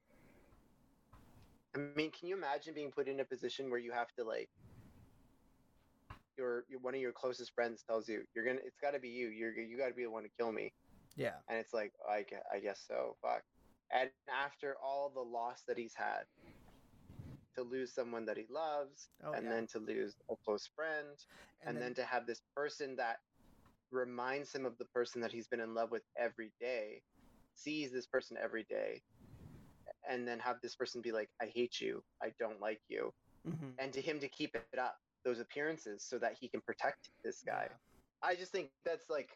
I mean, can you imagine being put in a position where you have to like your, your one of your closest friends tells you you're gonna it's got to be you you're you got to be the one to kill me Yeah, and it's like I, I guess so fuck and after all the loss that he's had to lose someone that he loves oh and yeah. then to lose a close friend and, then, to have this person that reminds him of the person that he's been in love with every day sees this person every day and then have this person be like i hate you i don't like you Mhm. and to him to keep it up those appearances so that he can protect this guy Yeah. i just think that's like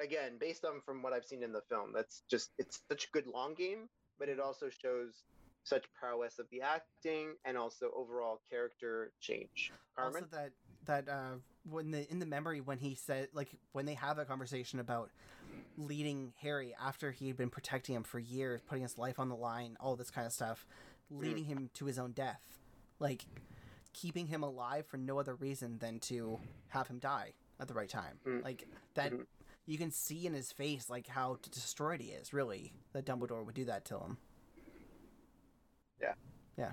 again based on from what i've seen in the film that's just it's such a good long game but it also shows such prowess of the acting and also overall character change carmine Also that that uh when the in the memory when he said like when they have that conversation about leading Harry after he had been protecting him for years, putting his life on the line, all this kind of stuff, leading him to his own death, like keeping him alive for no other reason than to have him die at the right time. Mm. Like that Mhm. You can see in his face like how destroyed he is, really, that Dumbledore would do that to him. Yeah. Yeah.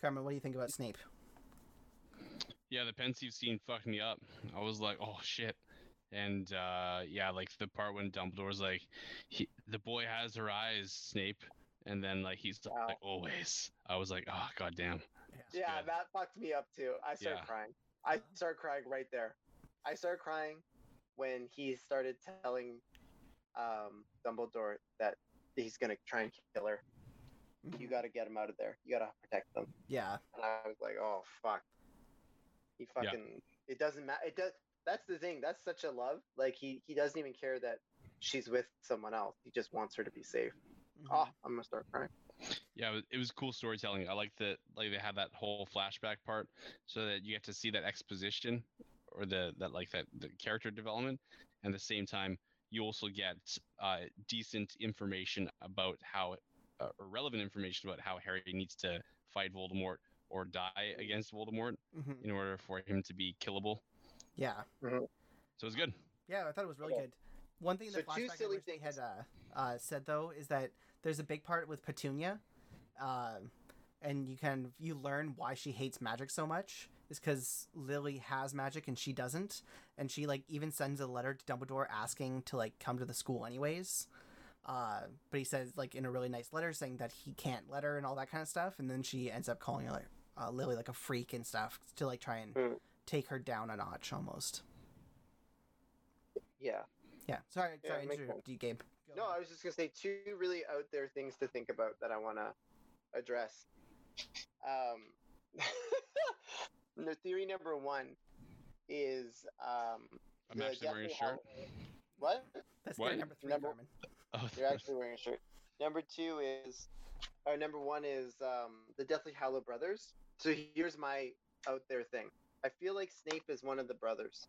Carmine, what do you think about Snape? Yeah, the Pensieve scene fucked me up. I was like, oh shit. And uh yeah, like the part when Dumbledore's like, he, the boy has her eyes, Snape, and then like he's Wow. like always. I was like, oh goddamn. Yeah, good. that fucked me up too. I started Yeah. crying. I started crying right there. I started crying when he started telling um, Dumbledore that he's gonna try and kill her. You Mhm. got to get him out of there. You got to protect them. Yeah. And I was like, oh fuck. He Yeah. fucking. It doesn't matter. It does. That's the thing. That's such a love. Like he he doesn't even care that she's with someone else. He just wants her to be safe. Mhm. Oh, I'm gonna start crying. Yeah, it was, it was cool storytelling. I like that like they had that whole flashback part so that you get to see that exposition or the that like that the character development and at the same time you also get uh, decent information about how uh, or relevant information about how Harry needs to fight Voldemort or die against Voldemort Mhm. in order for him to be killable. Yeah. So it was good. Yeah, I thought it was really Yeah. good. One thing in the two flashback I silly they things. had uh, uh, said though is that there's a big part with Petunia, um, and you can you learn why she hates magic so much is because Lily has magic and she doesn't, and she like even sends a letter to Dumbledore asking to like come to the school anyways. Uh, but he says like in a really nice letter saying that he can't let her and all that kind of stuff, and then she ends up calling like uh, Lily like a freak and stuff to like try and Hmm. take her down a notch almost. Yeah. Yeah. Sorry, Yeah, sorry, interrupt you, Gabe. Go No, ahead. I was just gonna say two really out there things to think about that I want to address. Um, the theory number one is um, I'm actually wearing a shirt. Hallow- What? That's what? number three, Number- Carmine. Oh, You're actually wearing a shirt. Number two is, or number one is um, the Deathly Hallow brothers. So here's my out there thing. I feel like Snape is one of the brothers,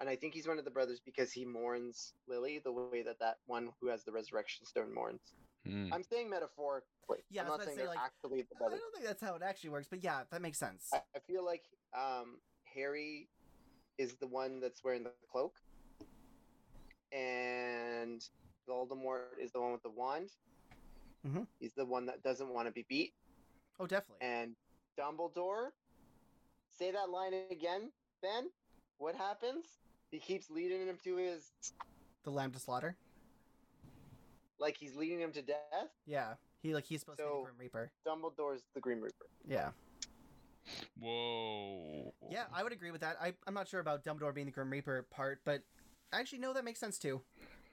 and I think he's one of the brothers because he mourns Lily the way that that one who has the Resurrection Stone mourns. Hmm. I'm saying metaphorically. Yeah, I I'm not saying say, they're like, actually the I don't think that's how it actually works, but yeah, that makes sense. I, I feel like um, Harry is the one that's wearing the cloak, and Voldemort is the one with the wand. Mhm. He's the one that doesn't want to be beat, Oh, definitely. and Dumbledore. Say that line again, Ben. What happens? He keeps leading him to his, the Lamb to slaughter. Like he's leading him to death. Yeah, he like he's supposed to be So- the Grim Reaper. Dumbledore's the Green Reaper. Yeah, Whoa. yeah, I would agree with that. I I'm not sure about Dumbledore being the Grim Reaper part, but actually no, that makes sense too.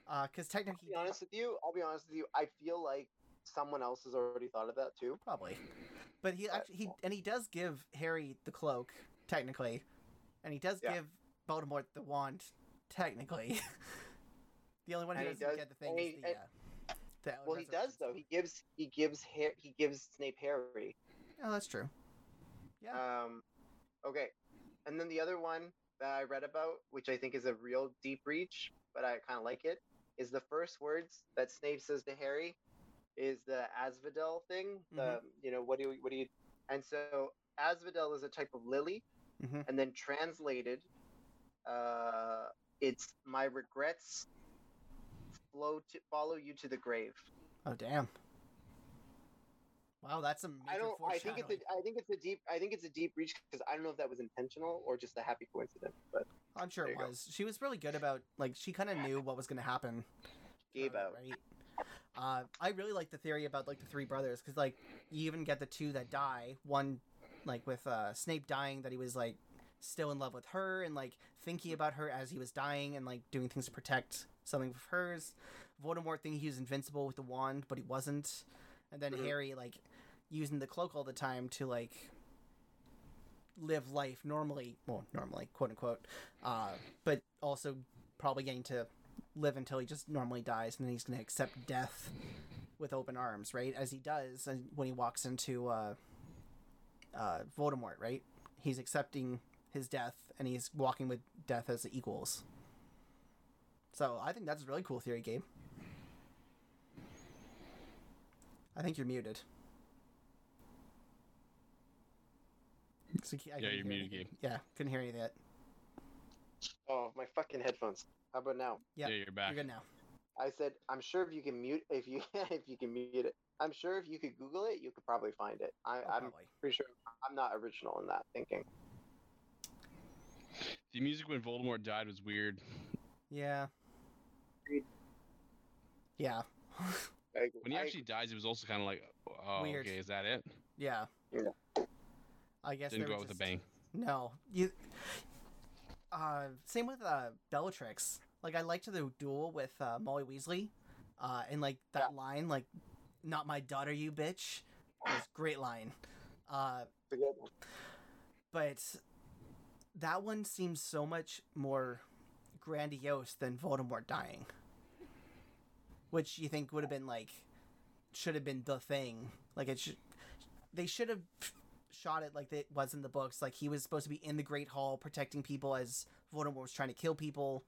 Uh, because I'll technically, be honest with you. I'll be honest with you. I feel like someone else has already thought of that too. probably, but he Uh, actually he and he does give Harry the cloak technically, and he does Yeah. give Voldemort the wand technically. the only one who And doesn't does- get the thing and is the. and- uh, Well, he does though. He gives he gives Har- he gives Snape Harry. Oh, that's true. Yeah. Um, okay, and then the other one that I read about, which I think is a real deep reach, but I kind of like it, is the first words that Snape says to Harry, is the Asphodel thing. The you know what do you what do you, and so Asphodel is a type of lily, Mhm. and then translated, uh, it's my regrets flow to follow you to the grave. Oh damn. Wow, that's some. I don't. I think it's a. I think it's a deep. I think it's a deep reach because I don't know if that was intentional or just a happy coincidence. But I'm sure it you go. was. She was really good about like she kind of knew what was going to happen. gave uh, out. right. Uh, I really like the theory about like the three brothers because like you even get the two that die. One like with uh, Snape dying that he was like still in love with her and like thinking about her as he was dying and like doing things to protect something of hers. Voldemort thinking he was invincible with the wand, but he wasn't. And then Mhm. Harry like using the cloak all the time to like live life normally, well, normally, quote unquote, uh, but also probably getting to live until he just normally dies, and then he's going to accept death with open arms, right? As he does and when he walks into uh, uh, Voldemort, right? He's accepting his death, and he's walking with death as equals. So I think that's a really cool theory, Gabe. I think you're muted. So I Yeah, couldn't you're hear muted, anything. Yeah, couldn't hear any of that. Oh, my fucking headphones. How about now? Yeah, Yeah, you're back. You're good now. I said I'm sure if you can mute if you if you can mute it. I'm sure if you could Google it, you could probably find it. I, Oh, I'm probably. pretty sure I'm not original in that thinking. The music when Voldemort died was weird. Yeah. Agreed. Yeah. I, When he I- actually dies, it was also kind of like, oh, Weird. okay, is that it? yeah. Yeah. I guess Didn't go were out with a bang. No, you. Uh, same with uh, Bellatrix. Like I liked the duel with uh, Molly Weasley, uh, and like that line, like, "Not my daughter, you bitch." It was a great line. Uh, it's a good one. but that one seems so much more grandiose than Voldemort dying, which you think would have been like should have been the thing. Like it should, they should have shot it like it was in the books. Like he was supposed to be in the Great Hall protecting people as Voldemort was trying to kill people,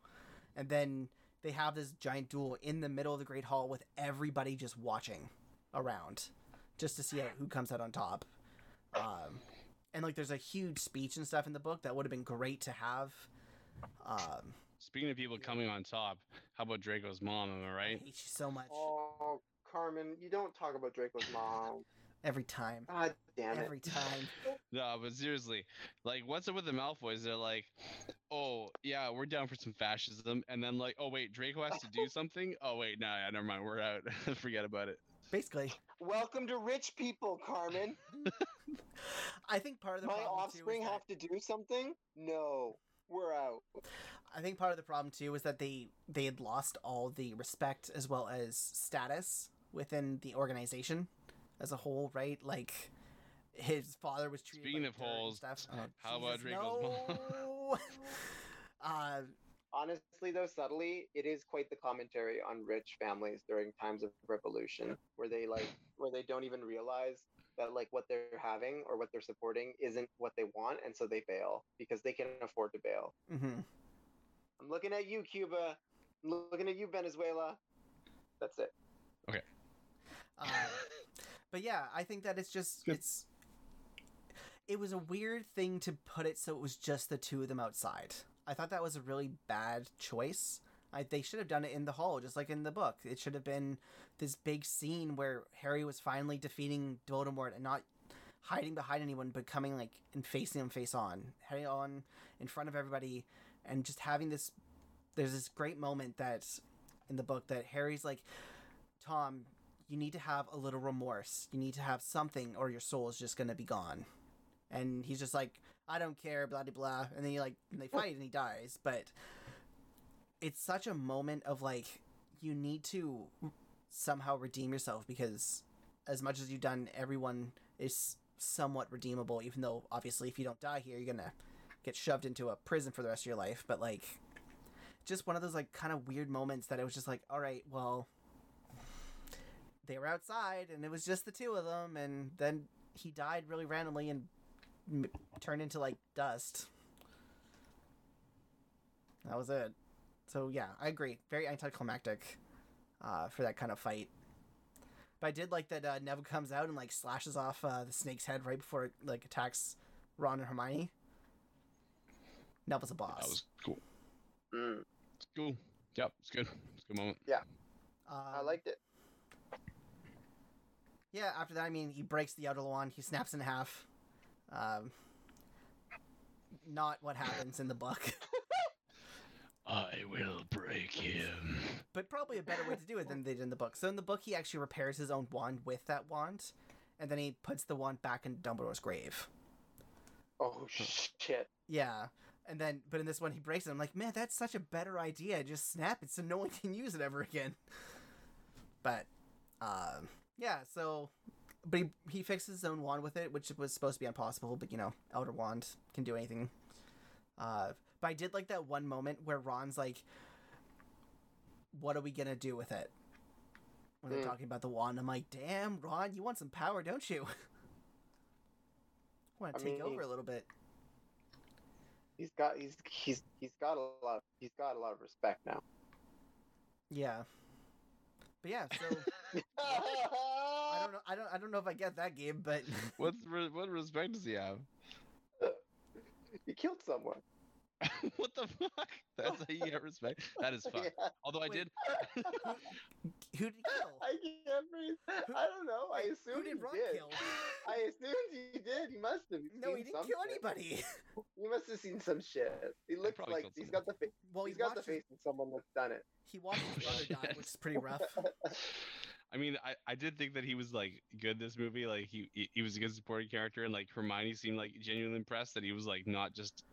and then they have this giant duel in the middle of the Great Hall with everybody just watching around, just to see who comes out on top. Um, and like there's a huge speech and stuff in the book that would have been great to have. Um, Speaking of people coming on top, how about Draco's mom? Am I right? I right? hate you so much. Oh, Carmine, you don't talk about Draco's mom. Every time. God damn it. Every time. No, but seriously, like, what's up with the Malfoys? They're like, oh yeah, we're down for some fascism, and then like, oh wait, Draco has to do something. Oh wait, no, yeah, never mind, we're out. Forget about it. Basically, Welcome to rich people, Carmine. I think part of the My problem offspring too is have to do something? No. We're out. I think part of the problem too is that they they had lost all the respect as well as status within the organization as a whole, right? Like his father was treated Speaking like of dirt holes, stuff. Oh, how about Jesus, Draco's mom? no. uh, Honestly, though, subtly, it is quite the commentary on rich families during times of revolution, where they like, where they don't even realize that like what they're having or what they're supporting isn't what they want, and so they bail because they can afford to bail. mhm. I'm looking at you, Cuba. I'm looking at you, Venezuela. That's it. Okay uh, but yeah, I think that it's just Good. it's it was a weird thing to put it so it was just the two of them outside. I thought that was a really bad choice. I, they should have done it in the hall, just like in the book. It should have been this big scene where Harry was finally defeating Voldemort and not hiding behind anyone, but coming like and facing him face on, heading on in front of everybody, and just having this. There's this great moment that in the book that Harry's like, Tom, you need to have a little remorse. You need to have something, or your soul is just gonna be gone. And he's just like, I don't care, blah blah blah. And then he like, and they fight and he dies. But it's such a moment of like, you need to somehow redeem yourself because as much as you've done, everyone is somewhat redeemable. Even though obviously, if you don't die here, you're gonna get shoved into a prison for the rest of your life. But like, just one of those like kind of weird moments that it was just like, all right, well they were outside and it was just the two of them and then he died really randomly and m- turned into like dust that was it so yeah i agree very anticlimactic uh, for that kind of fight but i did like that uh, neville comes out and like slashes off uh, the snake's head right before it like attacks ron and hermione neville's a boss That was cool. Mm, It's cool. Yep, it's good. It's a good moment. Yeah, I Um, liked it. Yeah, after that, I mean, he breaks the Elder Wand. He snaps in half. Um, not what happens in the book, I will break him. but probably a better way to do it than they did in the book. So in the book, he actually repairs his own wand with that wand, and then he puts the wand back in Dumbledore's grave. Oh shit. Yeah, and then, but in this one, he breaks it. I'm like, man, that's such a better idea. Just snap it so no one can use it ever again. But, um, yeah. So, but he he fixes his own wand with it, which was supposed to be impossible. But you know, Elder Wand can do anything. Uh, but I did like that one moment where Ron's like, "What are we gonna do with it?" When they're Mm. talking about the wand, I'm like, "Damn, Ron, you want some power, don't you?" want to take mean- over a little bit. He's got he's he's he's got a lot of, he's got a lot of respect now. Yeah. But yeah, so I don't know. I don't. I don't know if I get that game, but What re- what respect does he have? You killed someone. what the fuck? That's how you get respect. That is fun. Yeah. Although I Wait. did. who did he kill? I can't breathe. I don't know. I assumed who did he Ron did. kill? I assumed he did. He must have. No, seen he didn't kill anybody. He must have seen some shit. He looks like killed he's someone. got the fa- Well, he he's got the face of someone that's done it. he watched his brother die, which is pretty rough. I mean, I, I did think that he was like good this movie. Like he, he he was a good supporting character, and like Hermione seemed like genuinely impressed that he was like not just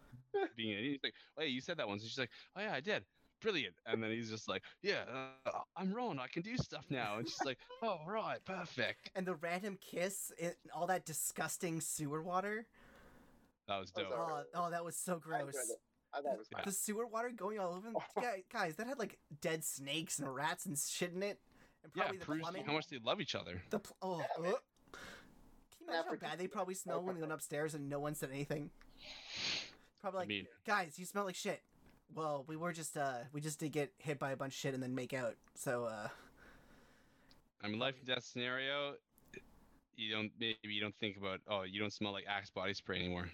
being an idiot. He's like, oh yeah, you said that once. And she's like, oh yeah, I did. Brilliant. And then he's just like, yeah, uh, I'm Ron. I can do stuff now. And she's like, oh right, perfect. And the random kiss in all that disgusting sewer water. That was Oh, dope. Oh, oh, that was so gross. it. I thought was Yeah. The sewer water going all over them. Guys, guys, that had like dead snakes and rats and shit in it, and Yeah, probably the proves plumbing. how much they love each other. The pl- oh, Yeah, uh. Can you imagine how bad they probably smell when they went upstairs and no one said anything? Probably I like, mean, guys, you smell like shit. Well, we were just uh, we just did get hit by a bunch of shit and then make out. So uh, I mean, life and death scenario. You don't maybe you don't think about oh you don't smell like Axe body spray anymore.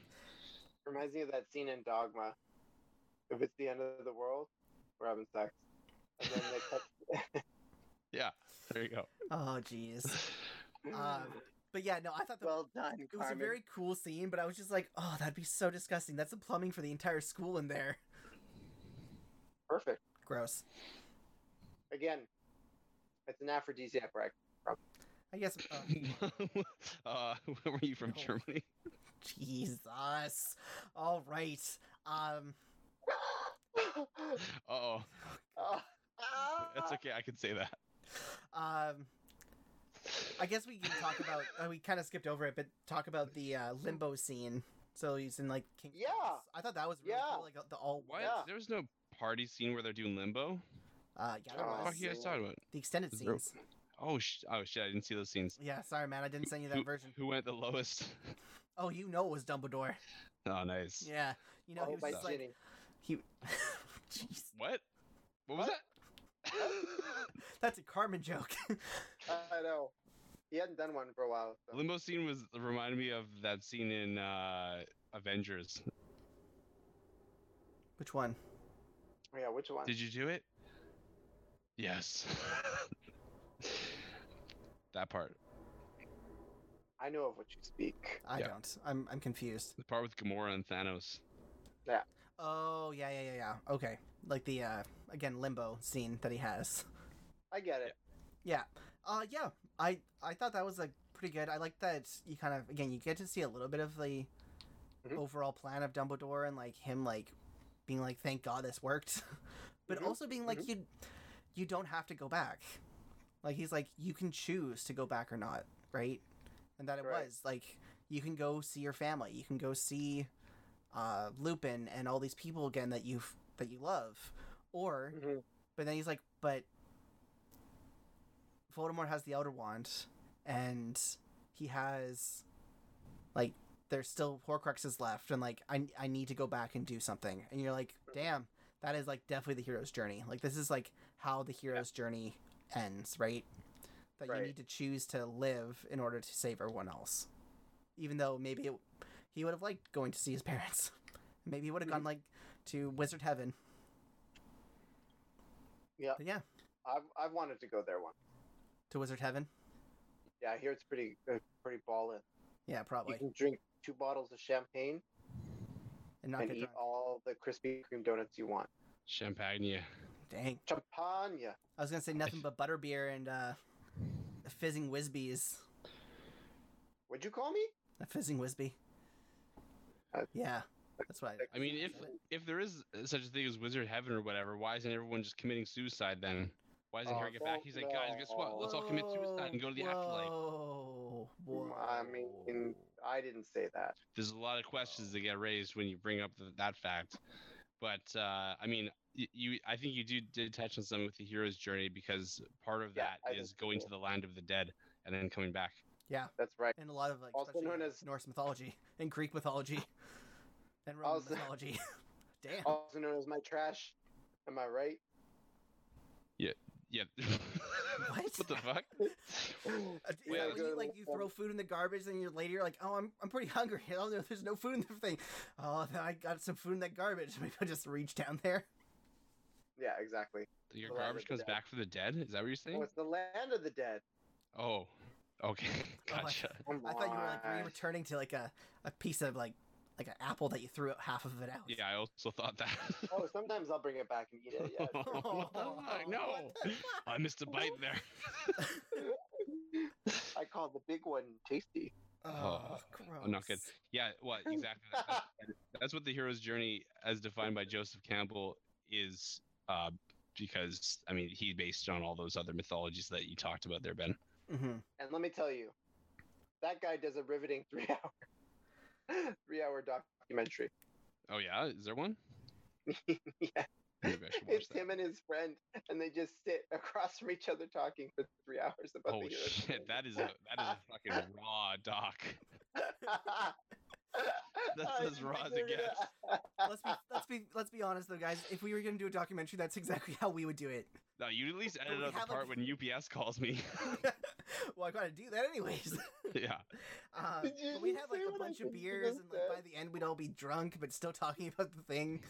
Reminds me of that scene in Dogma. If it's the end of the world, we're having sex. And then they cut. Yeah, there you go. oh jeez. Uh, But yeah, no, I thought that well done, it was a very cool scene, but I was just like, oh, that'd be so disgusting. That's the plumbing for the entire school in there. perfect. Gross. Again, it's an aphrodisiac, right? I guess. Uh, uh, where were you from, No. Germany? Jesus. All right. Um. Uh oh, it's okay. I can say that. Um. I guess we can talk about. Uh, we kind of skipped over it, but talk about the uh, limbo scene. So he's in like King. Yeah. Palace. I thought that was really Yeah. cool. Like the all. What? Yeah. There was no party scene where they're doing limbo. Uh, yeah, there Oh, What the was. fuck are you guys talking about? the extended there- scenes. Oh, sh- oh shit! I didn't see those scenes. Yeah, sorry, man. I didn't send you that who, version. Who went the lowest? Oh, you know it was Dumbledore. Oh, nice. Yeah, you know he oh, was just like Ginny. he. Jeez, What? What was What? that? that's a Carmine joke. I know. He hadn't done one for a while. So. Limbo scene was reminded me of that scene in uh, Avengers. Which one? Yeah, which one? Did you do it? Yes. that part. I know of what you speak. I Yeah. don't. I'm I'm confused. The part with Gamora and Thanos. Yeah. Oh yeah yeah yeah yeah. Okay, like the uh again limbo scene that he has. I get it. Yeah. Uh yeah. I I thought that was like pretty good. I like that you kind of again you get to see a little bit of the Mhm. overall plan of Dumbledore and like him like being like thank God this worked, but Mhm, also being like you you don't have to go back. Like he's like you can choose to go back or not, right? And that it Right. was like you can go see your family, you can go see uh Lupin and all these people again that you that you love, or Mhm. but then he's like, but Voldemort has the Elder Wand, and he has, like, there's still Horcruxes left, and like, I I need to go back and do something. And you're like, damn, that is like definitely the hero's journey. Like, this is like how the hero's journey ends, right? That you need to choose to live in order to save everyone else, even though maybe it, he would have liked going to see his parents. maybe he would have gone mm-hmm. like to Wizard Heaven. Yeah. But yeah, I've I've wanted to go there once. To Wizard Heaven. Yeah, I hear it's pretty uh, pretty ballin'. Yeah, probably. You can drink two bottles of champagne And not and get eat drunk. all the Krispy Kreme donuts you want. Champagne. Dang. Champagne. I was gonna say nothing but butterbeer and uh, fizzing Whizbees. What'd you call me? A fizzing Whizbee. Uh, Yeah, that's what. I mean, if if there is such a thing as wizard heaven or whatever, why isn't everyone just committing suicide then? Why doesn't Oh, Harry get back? He's like, guys, guess what? Let's all commit suicide and go to the afterlife. Whoa, whoa. I mean, I didn't say that. There's a lot of questions that get raised when you bring up th that fact. But uh, I mean, you, I think you do did touch on something with the hero's journey because part of Yeah, that I is think going to the land of the dead and then coming back. Yeah, that's right. and a lot of like Also known as- Norse mythology and Greek mythology and Roman Also- mythology. Damn. Also known as my trash. Am I right? Yeah. What? what the fuck? Is Wait, that when you like you throw food in the garbage and you're later you're like, oh, I'm I'm pretty hungry. Oh, no, there's no food in the thing. Oh, I got some food in that garbage. Maybe I'll just reach down there. Yeah, exactly. Your The garbage of comes back for the dead? Is that what you're Oh, saying? it's the land of the dead. Oh, okay, Oh, I- gotcha. I thought you were like on. returning to like a, a piece of like like an apple that you threw half of it out. Yeah, I also thought that. Oh, sometimes I'll bring it back and eat it. Yeah. what the? No, I missed a bite there. I call the big one tasty. Oh, Oh, gross. I'm not good. Yeah, what exactly? that- That's, that's what the hero's journey, as defined by Joseph Campbell, is. Uh, because I mean, he based on all those other mythologies that you talked about there, Ben. hmm And let me tell you, that guy does a riveting three hour, three hour documentary. Oh yeah, is there one? yeah, Maybe I should watch it's that. him and his friend, and they just sit across from each other talking for three hours about Oh shit, that is a that is a fucking raw doc. That's as raw as it gets. Let's be let's be let's be honest though, guys. If we were gonna do a documentary, that's exactly how we would do it. No, you at least edit we out the part like- when UPS calls me. well, I gotta do that anyways. yeah. Uh, Did you but we'd have like a bunch of beers, and like by the end we'd all be drunk, but still talking about the thing.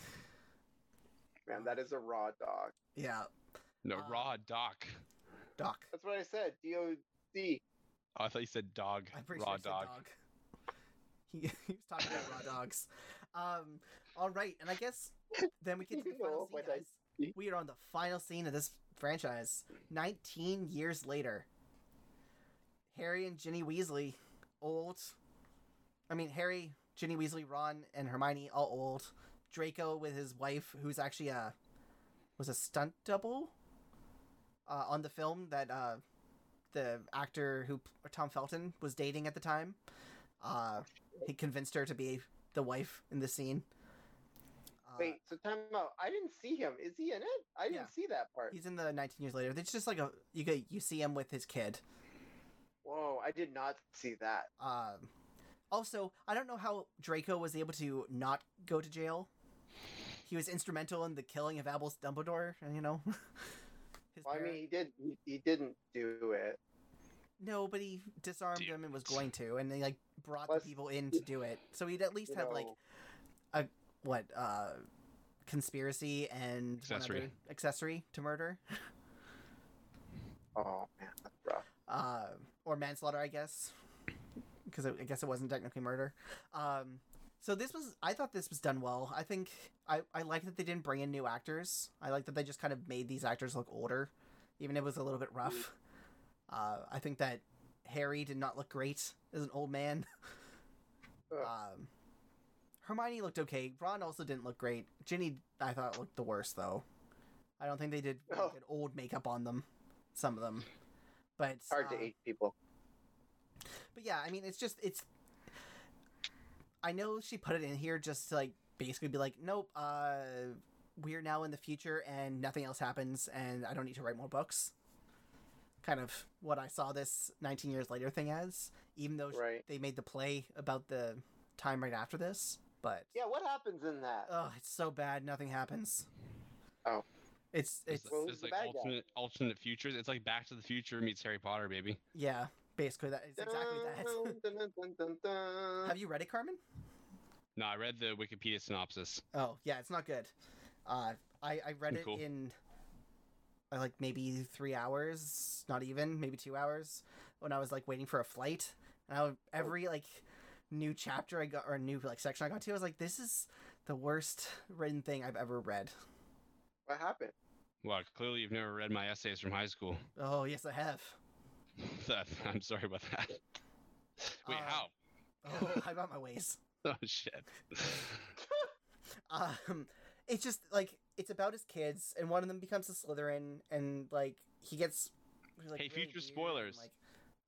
Man, that is a raw dog. Yeah, No, Uh, raw doc. Doc. That's what I said. D O C. Oh, I thought you said dog. I'm pretty raw sure I said dog. dog. He, he was talking about raw dogs. Um, all right, and I guess then we get to the final scene, guys. We are on the final scene of this franchise. 19 years later. Harry and Ginny Weasley, old. I mean, Harry, Ginny Weasley, Ron, and Hermione, all old. Draco with his wife, who's actually a was a stunt double uh, on the film that uh, the actor who Tom Felton was dating at the time. Uh, he convinced her to be the wife in the scene. Uh, Wait, so time out. I didn't see him. Is he in it? I didn't Yeah. see that part. he's in the 19 years later. It's just like a you get you see him with his kid. Whoa, I did not see that. Um, also, I don't know how Draco was able to not go to jail. He was instrumental in the killing of Albus Dumbledore, and you know. Well, I mean, he did. He, he didn't do it. No, but he disarmed Dude. him and was going to, and they like brought Plus, the people in to do it. So he'd at least You have like a what uh, conspiracy and Accessory. other accessory to murder, Oh man, that's rough. uh, or manslaughter, I guess, because I guess it wasn't technically murder. Um, so this was, I thought this was done well. I think I I like that they didn't bring in new actors. I like that they just kind of made these actors look older, even if it was a little bit rough. Uh, I think that Harry did not look great as an old man. Um, Hermione looked okay. Ron also didn't look great. Ginny, I thought looked the worst though. I don't think they did Oh. good old makeup on them. Some of them, but It's hard uh, to age people. But yeah, I mean, it's just it's. I know she put it in here just to like basically be like, nope, uh, we're now in the future and nothing else happens, and I don't need to write more books. Kind of what I saw this 19 years later thing as, even though Right. they made the play about the time right after this. But Yeah, what happens in that? oh, it's so bad, nothing happens. Oh. it's It's, it's Well, it's like bad guy? alternate alternate futures. It's like Back to the Future meets Harry Potter, baby. yeah, basically that. It's exactly that. Dun, dun, dun, dun, dun. Have you read it, Carmine? No, I read the Wikipedia synopsis. Oh yeah, it's not good. Uh, I I read it Cool. in like maybe three hours, not even maybe two hours, when I was like waiting for a flight, and I would, every like new chapter I got or new like section I got to, I was like, this is the worst written thing I've ever read. What happened? Well, clearly you've never read my essays from high school. Oh yes, I have. That- I'm sorry about that. Wait, Uh, how? Oh, I'm on my ways. Oh shit. Um, it's just like it's about his kids, and one of them becomes a Slytherin, and like he gets. like, Hey, really future weird and, spoilers. like,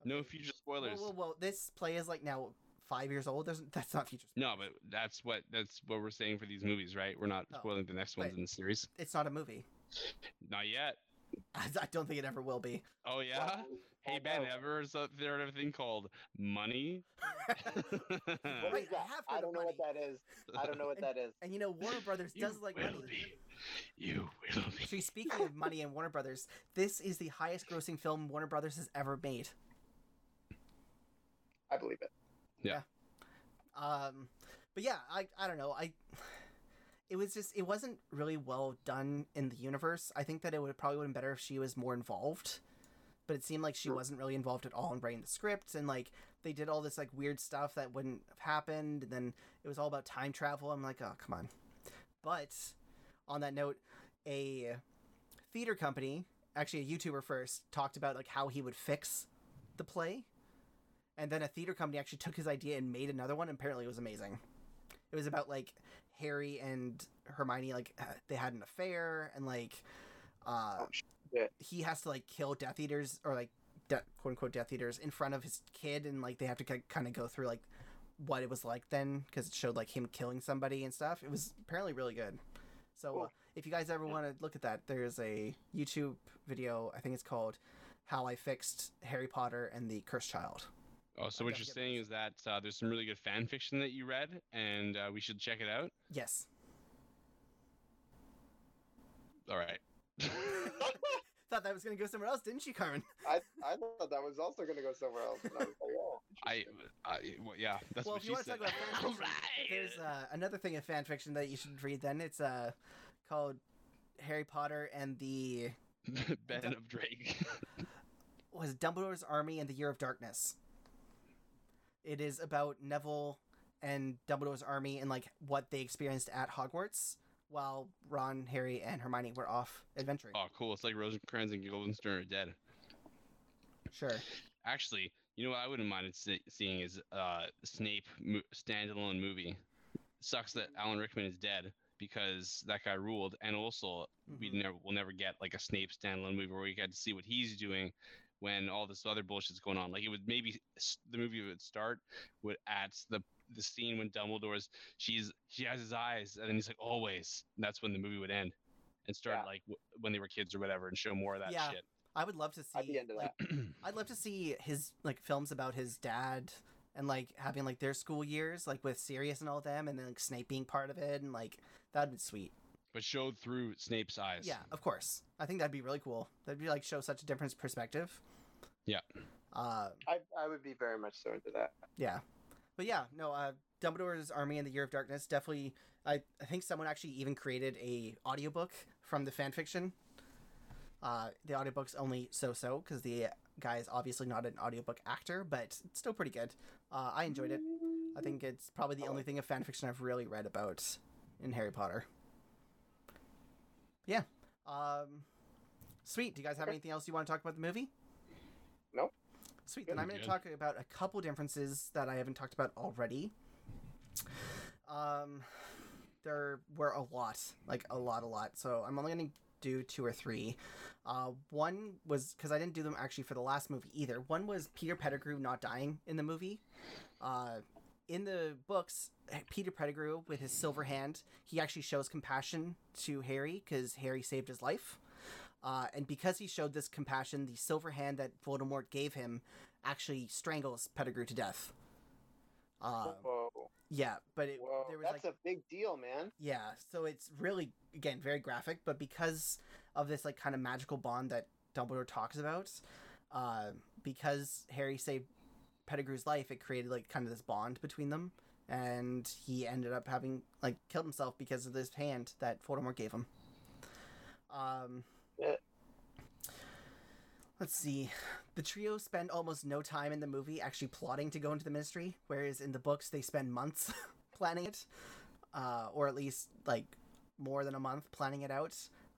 No future spoilers. Whoa, whoa, whoa! This play is like now five years old. There's that's not future. No, but that's what that's what we're saying for these movies, right? We're not Oh, spoiling the next ones in the series. It's not a movie. Not yet. I don't think it ever will be. Oh yeah. Well, Hey Ben, no. ever heard of there of a thing called money? What Right, is that? I have heard I of don't know what that is. I don't know what that is. and you know, Warner Brothers does like money. be. You will be. Actually, speaking of money and Warner Brothers, this is the highest grossing film Warner Brothers has ever made. I believe it. Yeah. Um, but yeah, I I don't know. I it was just it wasn't really well done in the universe. I think that it would probably would have been better if she was more involved. But it seemed like she Sure. wasn't really involved at all in writing the script and like they did all this like weird stuff that wouldn't have happened and then it was all about time travel. I'm like, "Oh, come on." But on that note, a theater company, actually a YouTuber first, talked about like how he would fix the play. And then a theater company actually took his idea and made another one and apparently it was amazing. It was about like harry and hermione like they had an affair and like uh Oh, he has to like kill death eaters or like de- quote unquote death eaters in front of his kid and like they have to kind of go through like what it was like then because it showed like him killing somebody and stuff. It was apparently really good so uh, if you guys ever want to look at that there's a youtube video i think it's called how i fixed harry potter and the cursed child Oh, so I what you're saying those. is that uh, there's some really good fan fiction that you read, and uh, we should check it out. yes All right. Thought that was gonna go somewhere else, didn't you, Carmine? I, I thought that was also going to go somewhere else. And I I, well, yeah, that's well, what if you she want to said. talk about fan fiction, there's uh, another thing of fan fiction that you should read. Then it's uh called Harry Potter and the Ben of Drake. was Dumbledore's Army in the Year of Darkness. It is about Neville and Dumbledore's army and like what they experienced at Hogwarts while Ron, Harry, and Hermione were off adventuring. Oh, cool. It's like Rosencrantz and Guildenstern are dead. Sure. Actually, you know what I wouldn't mind seeing is uh Snape mo- standalone movie. Sucks that Alan Rickman is dead because that guy ruled, and also we Mhm. never will never get like a Snape standalone movie where we get to see what he's doing when all this other bullshit's going on. Like it would maybe the movie would start with at the the scene when Dumbledore's she's she has his eyes, and then he's like always. And that's when the movie would end, and start Yeah. like w- when they were kids or whatever, and show more of that Yeah. shit. I would love to see. I'd be into like, I'd love to see his like films about his dad and like having like their school years, like with Sirius and all them, and then like Snape being part of it, and like that'd be sweet. But showed through Snape's eyes. Yeah, of course. I think that'd be really cool. That'd be like show such a different perspective. Yeah. Uh, I I would be very much so into that. yeah, but yeah, no. Uh, Dumbledore's Army in the Year of Darkness definitely. I I think someone actually even created a audiobook from the fan fiction. Uh, the audiobook's only so-so because the guy is obviously not an audiobook actor, but it's still pretty good. Uh, I enjoyed it. I think it's probably the I only thing of fan fiction I've really read about in Harry Potter. Yeah. Um, sweet. Do you guys have anything else you want to talk about the movie? Nope. Sweet. Then I'm going to talk about a couple differences that I haven't talked about already. Um, there were a lot, like a lot, a lot. So I'm only going to do two or three. Uh, one was because I didn't do them actually for the last movie either. One was Peter Pettigrew not dying in the movie. Uh, in the books, Peter Pettigrew, with his silver hand, he actually shows compassion to Harry because Harry saved his life. Uh, and because he showed this compassion, the silver hand that Voldemort gave him actually strangles Pettigrew to death. Uh, Whoa, yeah, but it, whoa, there was that's like a big deal, man. yeah, so it's really again very graphic, but because of this like kind of magical bond that Dumbledore talks about, uh, because Harry saved Pettigrew's life, it created like kind of this bond between them, and he ended up having like killed himself because of this hand that Voldemort gave him. Um. Yeah. Let's see. The trio spend almost no time in the movie actually plotting to go into the ministry, whereas in the books they spend months planning it, uh, or at least like more than a month planning it out,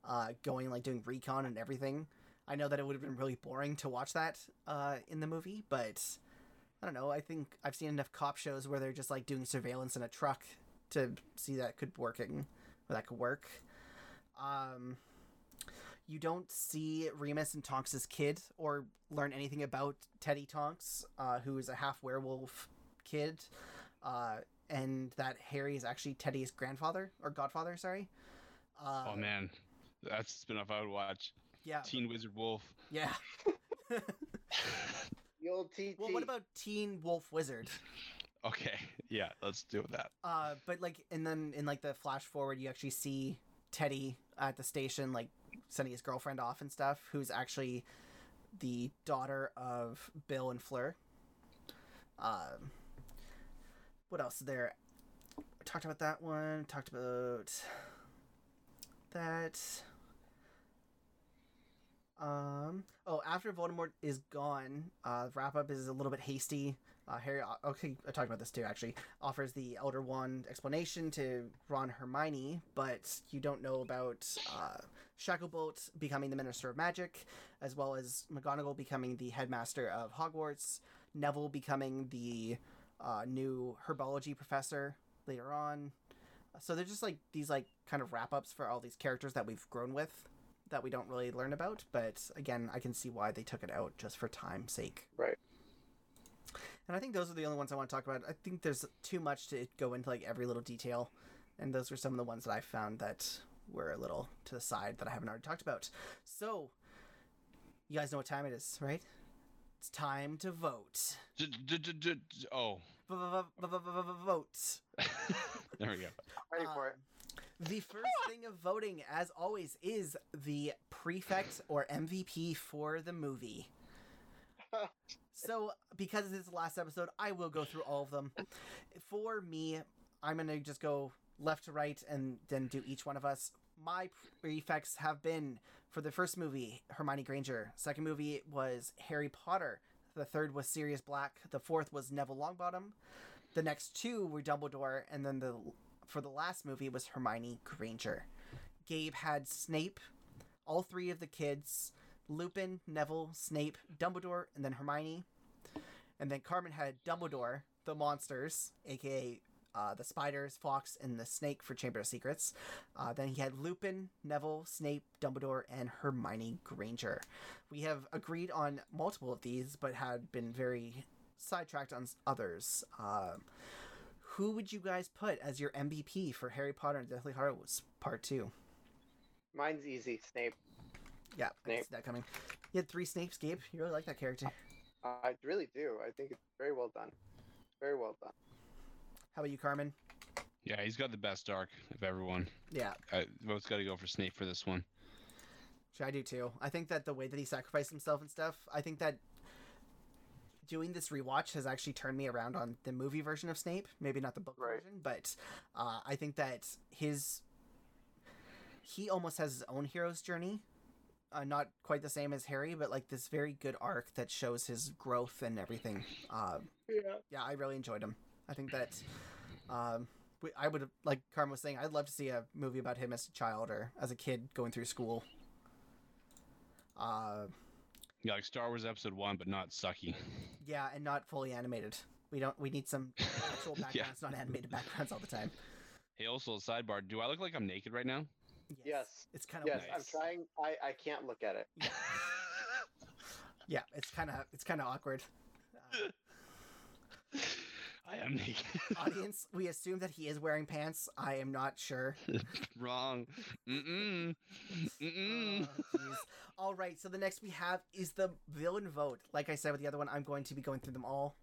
uh, going like doing recon and everything. I know that it would have been really boring to watch that uh, in the movie, but I don't know. I think I've seen enough cop shows where they're just like doing surveillance in a truck to see that could working, or that could work. Um, you don't see Remus and Tonks' kid or learn anything about Teddy Tonks, uh, who is a half werewolf kid, uh, and that Harry is actually Teddy's grandfather or godfather. Sorry. Uh, Oh man, that's a spin-off I would watch. Yeah. Teen Wizard Wolf. Yeah. The old TT. well, what about Teen Wolf Wizard? Okay, yeah, let's do that. Uh, but like, and then in like the flash forward, you actually see Teddy at the station, like sending his girlfriend off and stuff, who's actually the daughter of Bill and Fleur. Um, what else is there? I talked about that one. Talked about that. Um. Oh, after Voldemort is gone, uh, wrap up is a little bit hasty. Uh, Harry, okay, I talked about this too. Actually, offers the Elder Wand explanation to Ron Hermione, but you don't know about uh, Shacklebolt becoming the Minister of Magic, as well as McGonagall becoming the headmaster of Hogwarts, Neville becoming the uh, new herbology professor later on. So they're just like these like kind of wrap ups for all these characters that we've grown with that we don't really learn about. But again, I can see why they took it out just for time's sake. Right. And I think those are the only ones I want to talk about. I think there's too much to go into like every little detail, and those were some of the ones that I found that were a little to the side that I haven't already talked about. So, you guys know what time it is, right? It's time to vote. Oh, Vote. there we go. Ready for it. Um, The first thing of voting, as always, is the prefect or MVP for the movie. So, because this is the last episode, I will go through all of them. For me, I'm going to just go left to right and then do each one of us. My prefects have been for the first movie, Hermione Granger. Second movie was Harry Potter. The third was Sirius Black. The fourth was Neville Longbottom. The next two were Dumbledore, and then the for the last movie was Hermione Granger. Gabe had Snape, all three of the kids, Lupin, Neville, Snape, Dumbledore, and then Hermione. And then Carmine had Dumbledore, the monsters, aka uh, the spiders, Fawkes, and the snake for Chamber of Secrets. Uh, then he had Lupin, Neville, Snape, Dumbledore, and Hermione Granger. We have agreed on multiple of these, but had been very sidetracked on others. Uh, who would you guys put as your MVP for Harry Potter and Deathly Hallows Part 2? Mine's easy. Snape. Yeah, I can see that coming. You had three Snapes, Gabe. You really like that character. I really do. I think it's very well done. Very well done. How about you, Carmine? Yeah, he's got the best arc of everyone. Yeah, I both got to go for Snape for this one. Sure, I do too. I think that the way that he sacrificed himself and stuff, I think that doing this rewatch has actually turned me around on the movie version of Snape. Maybe not the book Right. version, but uh, I think that his he almost has his own hero's journey. Uh, not quite the same as Harry, but like this very good arc that shows his growth and everything. Uh, Yeah. yeah, I really enjoyed him. I think that um, we- I would like Carmine was saying. I'd love to see a movie about him as a child or as a kid going through school. Uh, Yeah, like Star Wars Episode One, but not sucky. yeah, and not fully animated. We don't. We need some actual backgrounds, not animated backgrounds all the time. Hey, also a sidebar. Do I look like I'm naked right now? Yes. it's kind of Yes, I'm trying. I I can't look at it. yeah, it's kind of it's kind of awkward. Uh, I am naked. audience, we assume that he is wearing pants. I am not sure. Wrong. Mm-mm. Mm-mm. Oh. All right, so the next we have is the villain vote. Like I said with the other one, I'm going to be going through them all.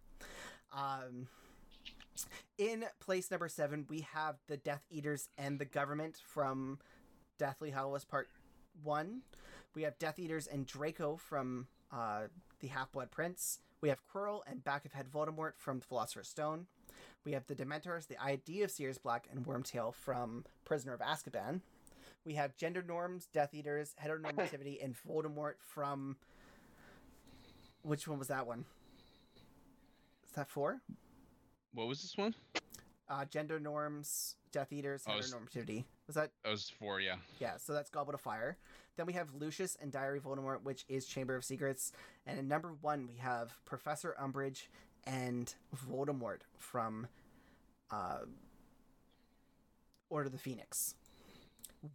Um, in place number seven, we have the Death Eaters and the government from Deathly Hallows Part One. We have Death Eaters and Draco from uh, the Half Blood Prince. We have Quirrell and Back of Head Voldemort from Philosopher's Stone. We have the Dementors, the idea of Sirius Black, and Wormtail from Prisoner of Azkaban. We have gender norms, Death Eaters, heteronormativity, and Voldemort from. Which one was that one? Is that four? What was this one? Uh, gender norms, Death Eaters, Oh, heteronormativity. Was that That was four, yeah. yeah? So that's Goblet of Fire. Then we have Lucius and Diary of Voldemort, which is Chamber of Secrets. And in number one, we have Professor Umbridge and Voldemort from uh, Order of the Phoenix.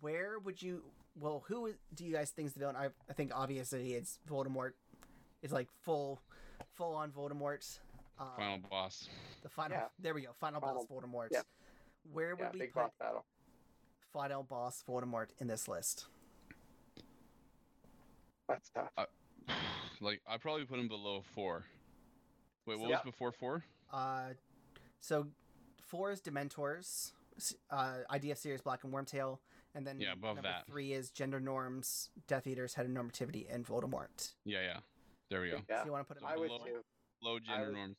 Where would you? Well, who do you guys think is the villain? I, I think obviously it's Voldemort. It's like full, full on Voldemort. Uh, Final boss. the final. Yeah. There we go. Final, Final- boss Voldemort. yeah. Where would Yeah, we big put boss battle. Final boss Voldemort in this list? That's tough. like I probably put him below four. Wait, what Yeah. was before four? Uh, so four is Dementors, uh, idea of Sirius Black and Wormtail, and then Yeah, above that. three is gender norms, Death Eaters, heteronormativity, and normativity, and Voldemort. Yeah, yeah. There we go. Yeah, So you want to put it? So I would below- too. Low gender would- norms.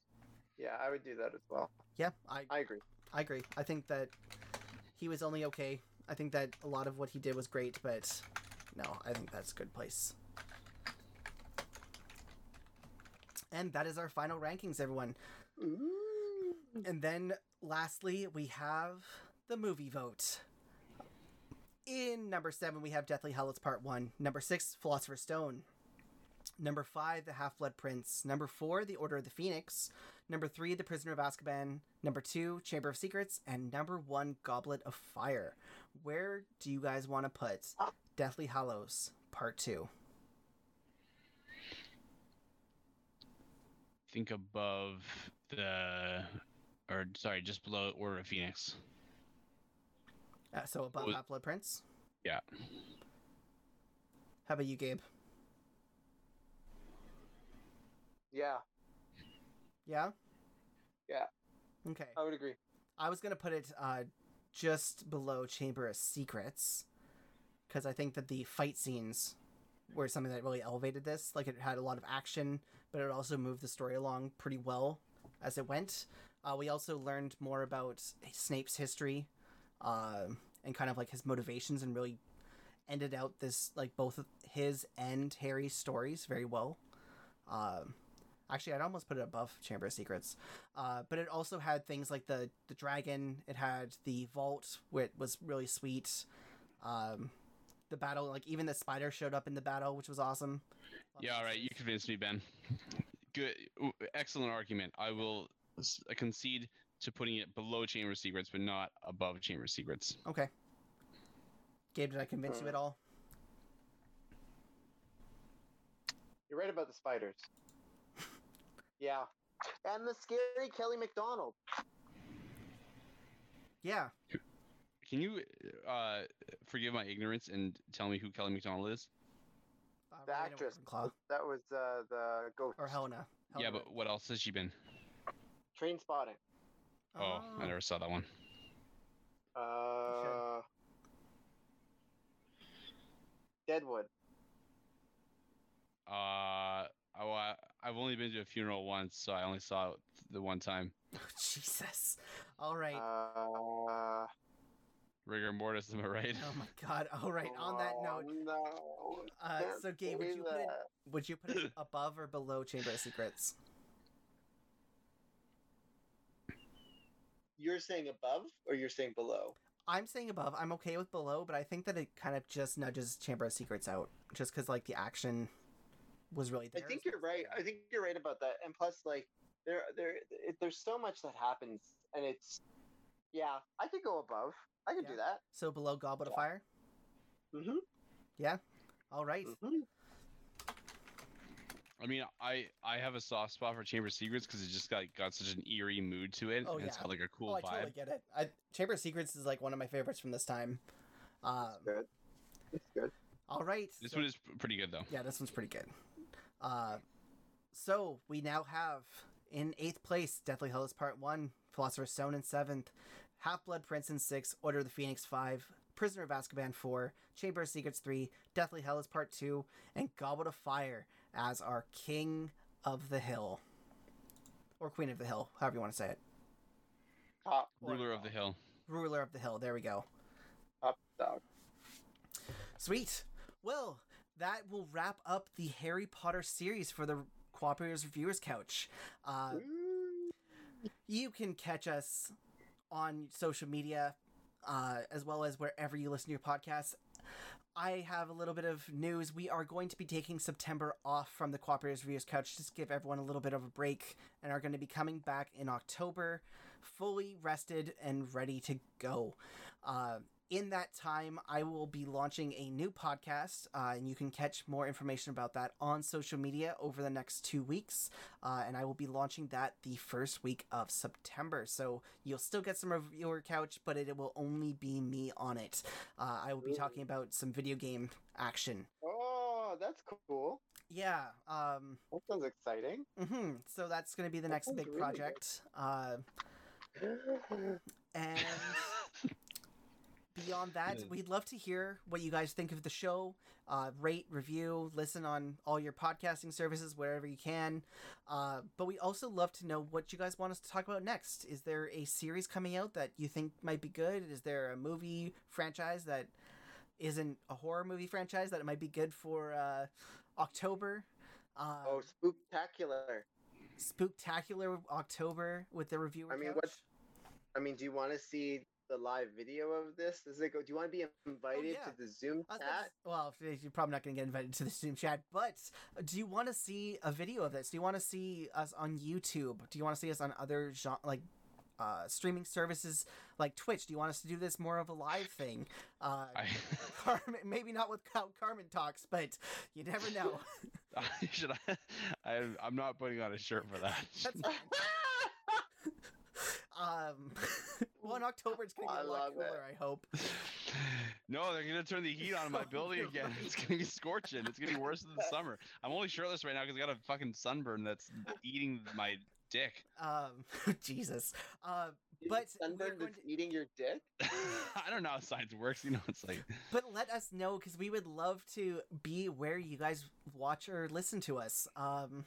Yeah, I would do that as well. Yeah, I I agree. I agree. I think that he was only okay. I think that a lot of what he did was great, but no, I think that's a good place. And that is our final rankings, everyone. And then lastly, we have the movie vote. In number seven, we have Deathly Hallows Part One. Number six, Philosopher's Stone. Number five, The Half Blood Prince. Number four, The Order of the Phoenix. Number three, The Prisoner of Azkaban. Number two, Chamber of Secrets. And number one, Goblet of Fire. Where do you guys want to put Deathly Hallows Part Two? Think above the, or sorry, just below Order of Phoenix. Uh, so above Was- Half Blood Prince. Yeah. How about you, Gabe? Yeah, Yeah. Yeah. Okay. I would agree. I was gonna put it uh, just below Chamber of Secrets because I think that the fight scenes were something that really elevated this. Like it had a lot of action, but it also moved the story along pretty well as it went. Uh, we also learned more about Snape's history uh, and kind of like his motivations and really ended out this like both his and Harry's stories very well. Um, actually, I'd almost put it above Chamber of Secrets. Uh, but it also had things like the the dragon. It had the vault, which was really sweet. Um, the battle, like even the spider showed up in the battle, which was awesome. Yeah, all right. You convinced me, Ben. Good, excellent argument. I will s- concede to putting it below Chamber of Secrets, but not above Chamber of Secrets. Okay. Gabe, did I convince you at all? You're right about the spiders. Yeah. And the scary Kelly Macdonald. Yeah. Can you uh, forgive my ignorance and tell me who Kelly Macdonald is? Uh, The actress. That was uh, the ghost. Or Helena. yeah, but what else has she been? Trainspotting. Oh, I never saw that one. Uh, Deadwood. Uh, oh, I, I've only been to a funeral once, so I only saw it the one time. Jesus. All right. Uh, Rigor mortis, am I right? oh my God. All right. On that oh, note, no. uh, so Gabe, would you put it would you put it above or below Chamber of Secrets? You're saying above or you're saying below? I'm saying above. I'm okay with below, but I think that it kind of just nudges Chamber of Secrets out, just because like the action was really I think you're right. I think you're right about that. And plus, like, there, there, it, there's so much that happens, and it's, yeah, I could go above. I could Yeah. do that. So below Goblet of Yeah. Fire. Mm-hmm. Yeah. All right. mm-hmm. I mean, I I have a soft spot for Chamber of Secrets because it just got got such an eerie mood to it. Oh, and It's yeah. got like a cool oh, I vibe. totally get it. I, Chamber of Secrets is like one of my favorites from this time. Um, Good. It's good. all right. This so- one is pretty good though. Yeah, this one's pretty good. Uh, so we now have in eighth place Deathly Hallows Part One, Philosopher's Stone in seventh, Half Blood Prince in six, Order of the Phoenix five, Prisoner of Azkaban four, Chamber of Secrets three, Deathly Hallows Part two, and Goblet of Fire as our King of the Hill, or Queen of the Hill, however you want to say it, Top, Ruler of the Hill. Ruler of the Hill. There we go. top dog. Sweet. Well, that will wrap up the Harry Potter series for the Cooperators Reviewers Couch. Uh, you can catch us on social media uh, as well as wherever you listen to your podcasts. I have a little bit of news. We are going to be taking September off from the Cooperators Reviewers Couch just give everyone a little bit of a break and are going to be coming back in October fully rested and ready to go. Uh, in that time, I will be launching a new podcast, uh, and you can catch more information about that on social media over the next two weeks. Uh, and I will be launching that the first week of September. So you'll still get some reviewer couch, but it will only be me on it. Uh, I will be talking about some video game action. Oh, that's cool. Yeah. Um, That sounds exciting. hmm So that's going to be the That next big really project. Uh, and beyond that, we'd love to hear what you guys think of the show. Uh, rate, review, listen on all your podcasting services wherever you can. Uh, but we also love to know what you guys want us to talk about next. Is there a series coming out that you think might be good? Is there a movie franchise that isn't a horror movie franchise that it might be good for uh, October? Uh, oh, spooktacular. spooktacular October with the reviewer. I mean, couch? what's- I mean, do you want to see the live video of this? Does it go? Do you want to be invited Oh, yeah. to the Zoom I was about to chat? s- Well, you're probably not going to get invited to the Zoom chat, but do you want to see a video of this? Do you want to see us on YouTube? Do you want to see us on other genre, like uh, streaming services like Twitch? Do you want us to do this more of a live thing? Uh, I, Carmine, maybe not with how Carmine talks, but you never know. I should I, I I'm not putting on a shirt for that. That's fine. Um, well, in October it's going to I be a lot love it. cooler. I hope. no, they're gonna turn the heat on in my building again. It's gonna be scorching. It's gonna be worse than the summer. I'm only shirtless right now because I got a fucking sunburn that's eating my dick. Um, Jesus. Uh, But sunburn we're eating your dick. I don't know how science works. You know, it's like But let us know because we would love to be where you guys watch or listen to us. Um,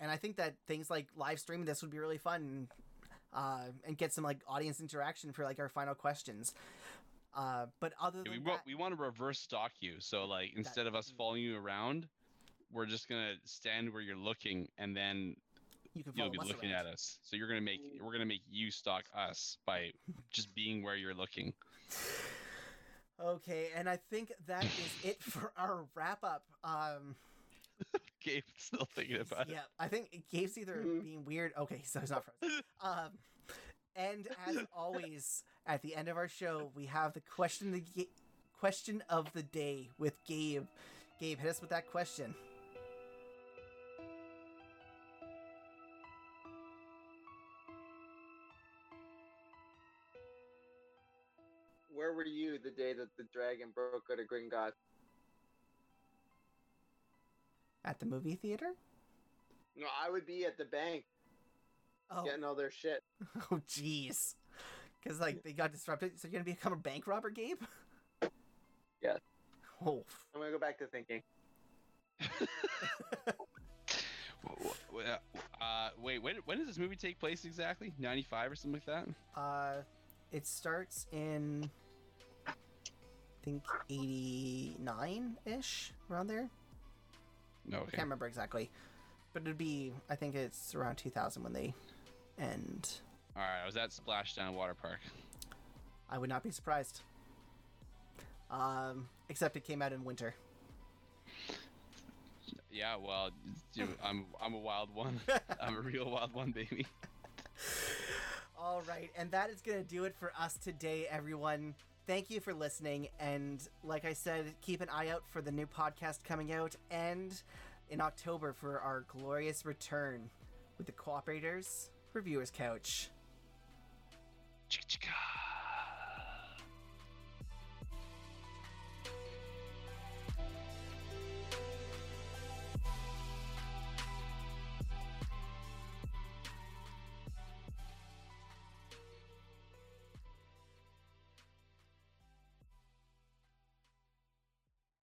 and I think that things like live streaming this would be really fun, uh, and get some like audience interaction for like our final questions. Uh, but other Yeah, we that, want we want to reverse stalk you. So like instead of us following you around, we're just gonna stand where you're looking, and then you can you'll be looking around. at us. So you're gonna make we're gonna make you stalk us by just being where you're looking. Okay, and I think that is it for our wrap up. Um, Gabe's still thinking about yeah, I think Gabe's either Mhm. being weird. Okay, so he's not frozen. Um, and as always, at the end of our show, we have the question the ga- question of the day with Gabe. Gabe, hit us with that question. Where were you the day that the dragon broke out of Gringotts? At the movie theater? No, I would be at the bank Oh, getting all their shit. oh, jeez. Because like they got disrupted. So you're gonna become a bank robber, Gabe? Yes. Oh, I'm gonna go back to thinking. W- w- uh, wait, when, when does this movie take place exactly? 95 or something like that? Uh, it starts in, I think, 89 ish, around there. No, I can't remember exactly. But it'd be, I think it's around 2000 when they end. All right, I was at Splashdown Water Park. I would not be surprised. Um, except it came out in winter. Yeah, well, I'm I'm a wild one. I'm a real wild one, baby. All right, and that is going to do it for us today, everyone. Thank you for listening. And like I said, keep an eye out for the new podcast coming out and in October for our glorious return with the Cooperators Reviewers Couch. Chicka.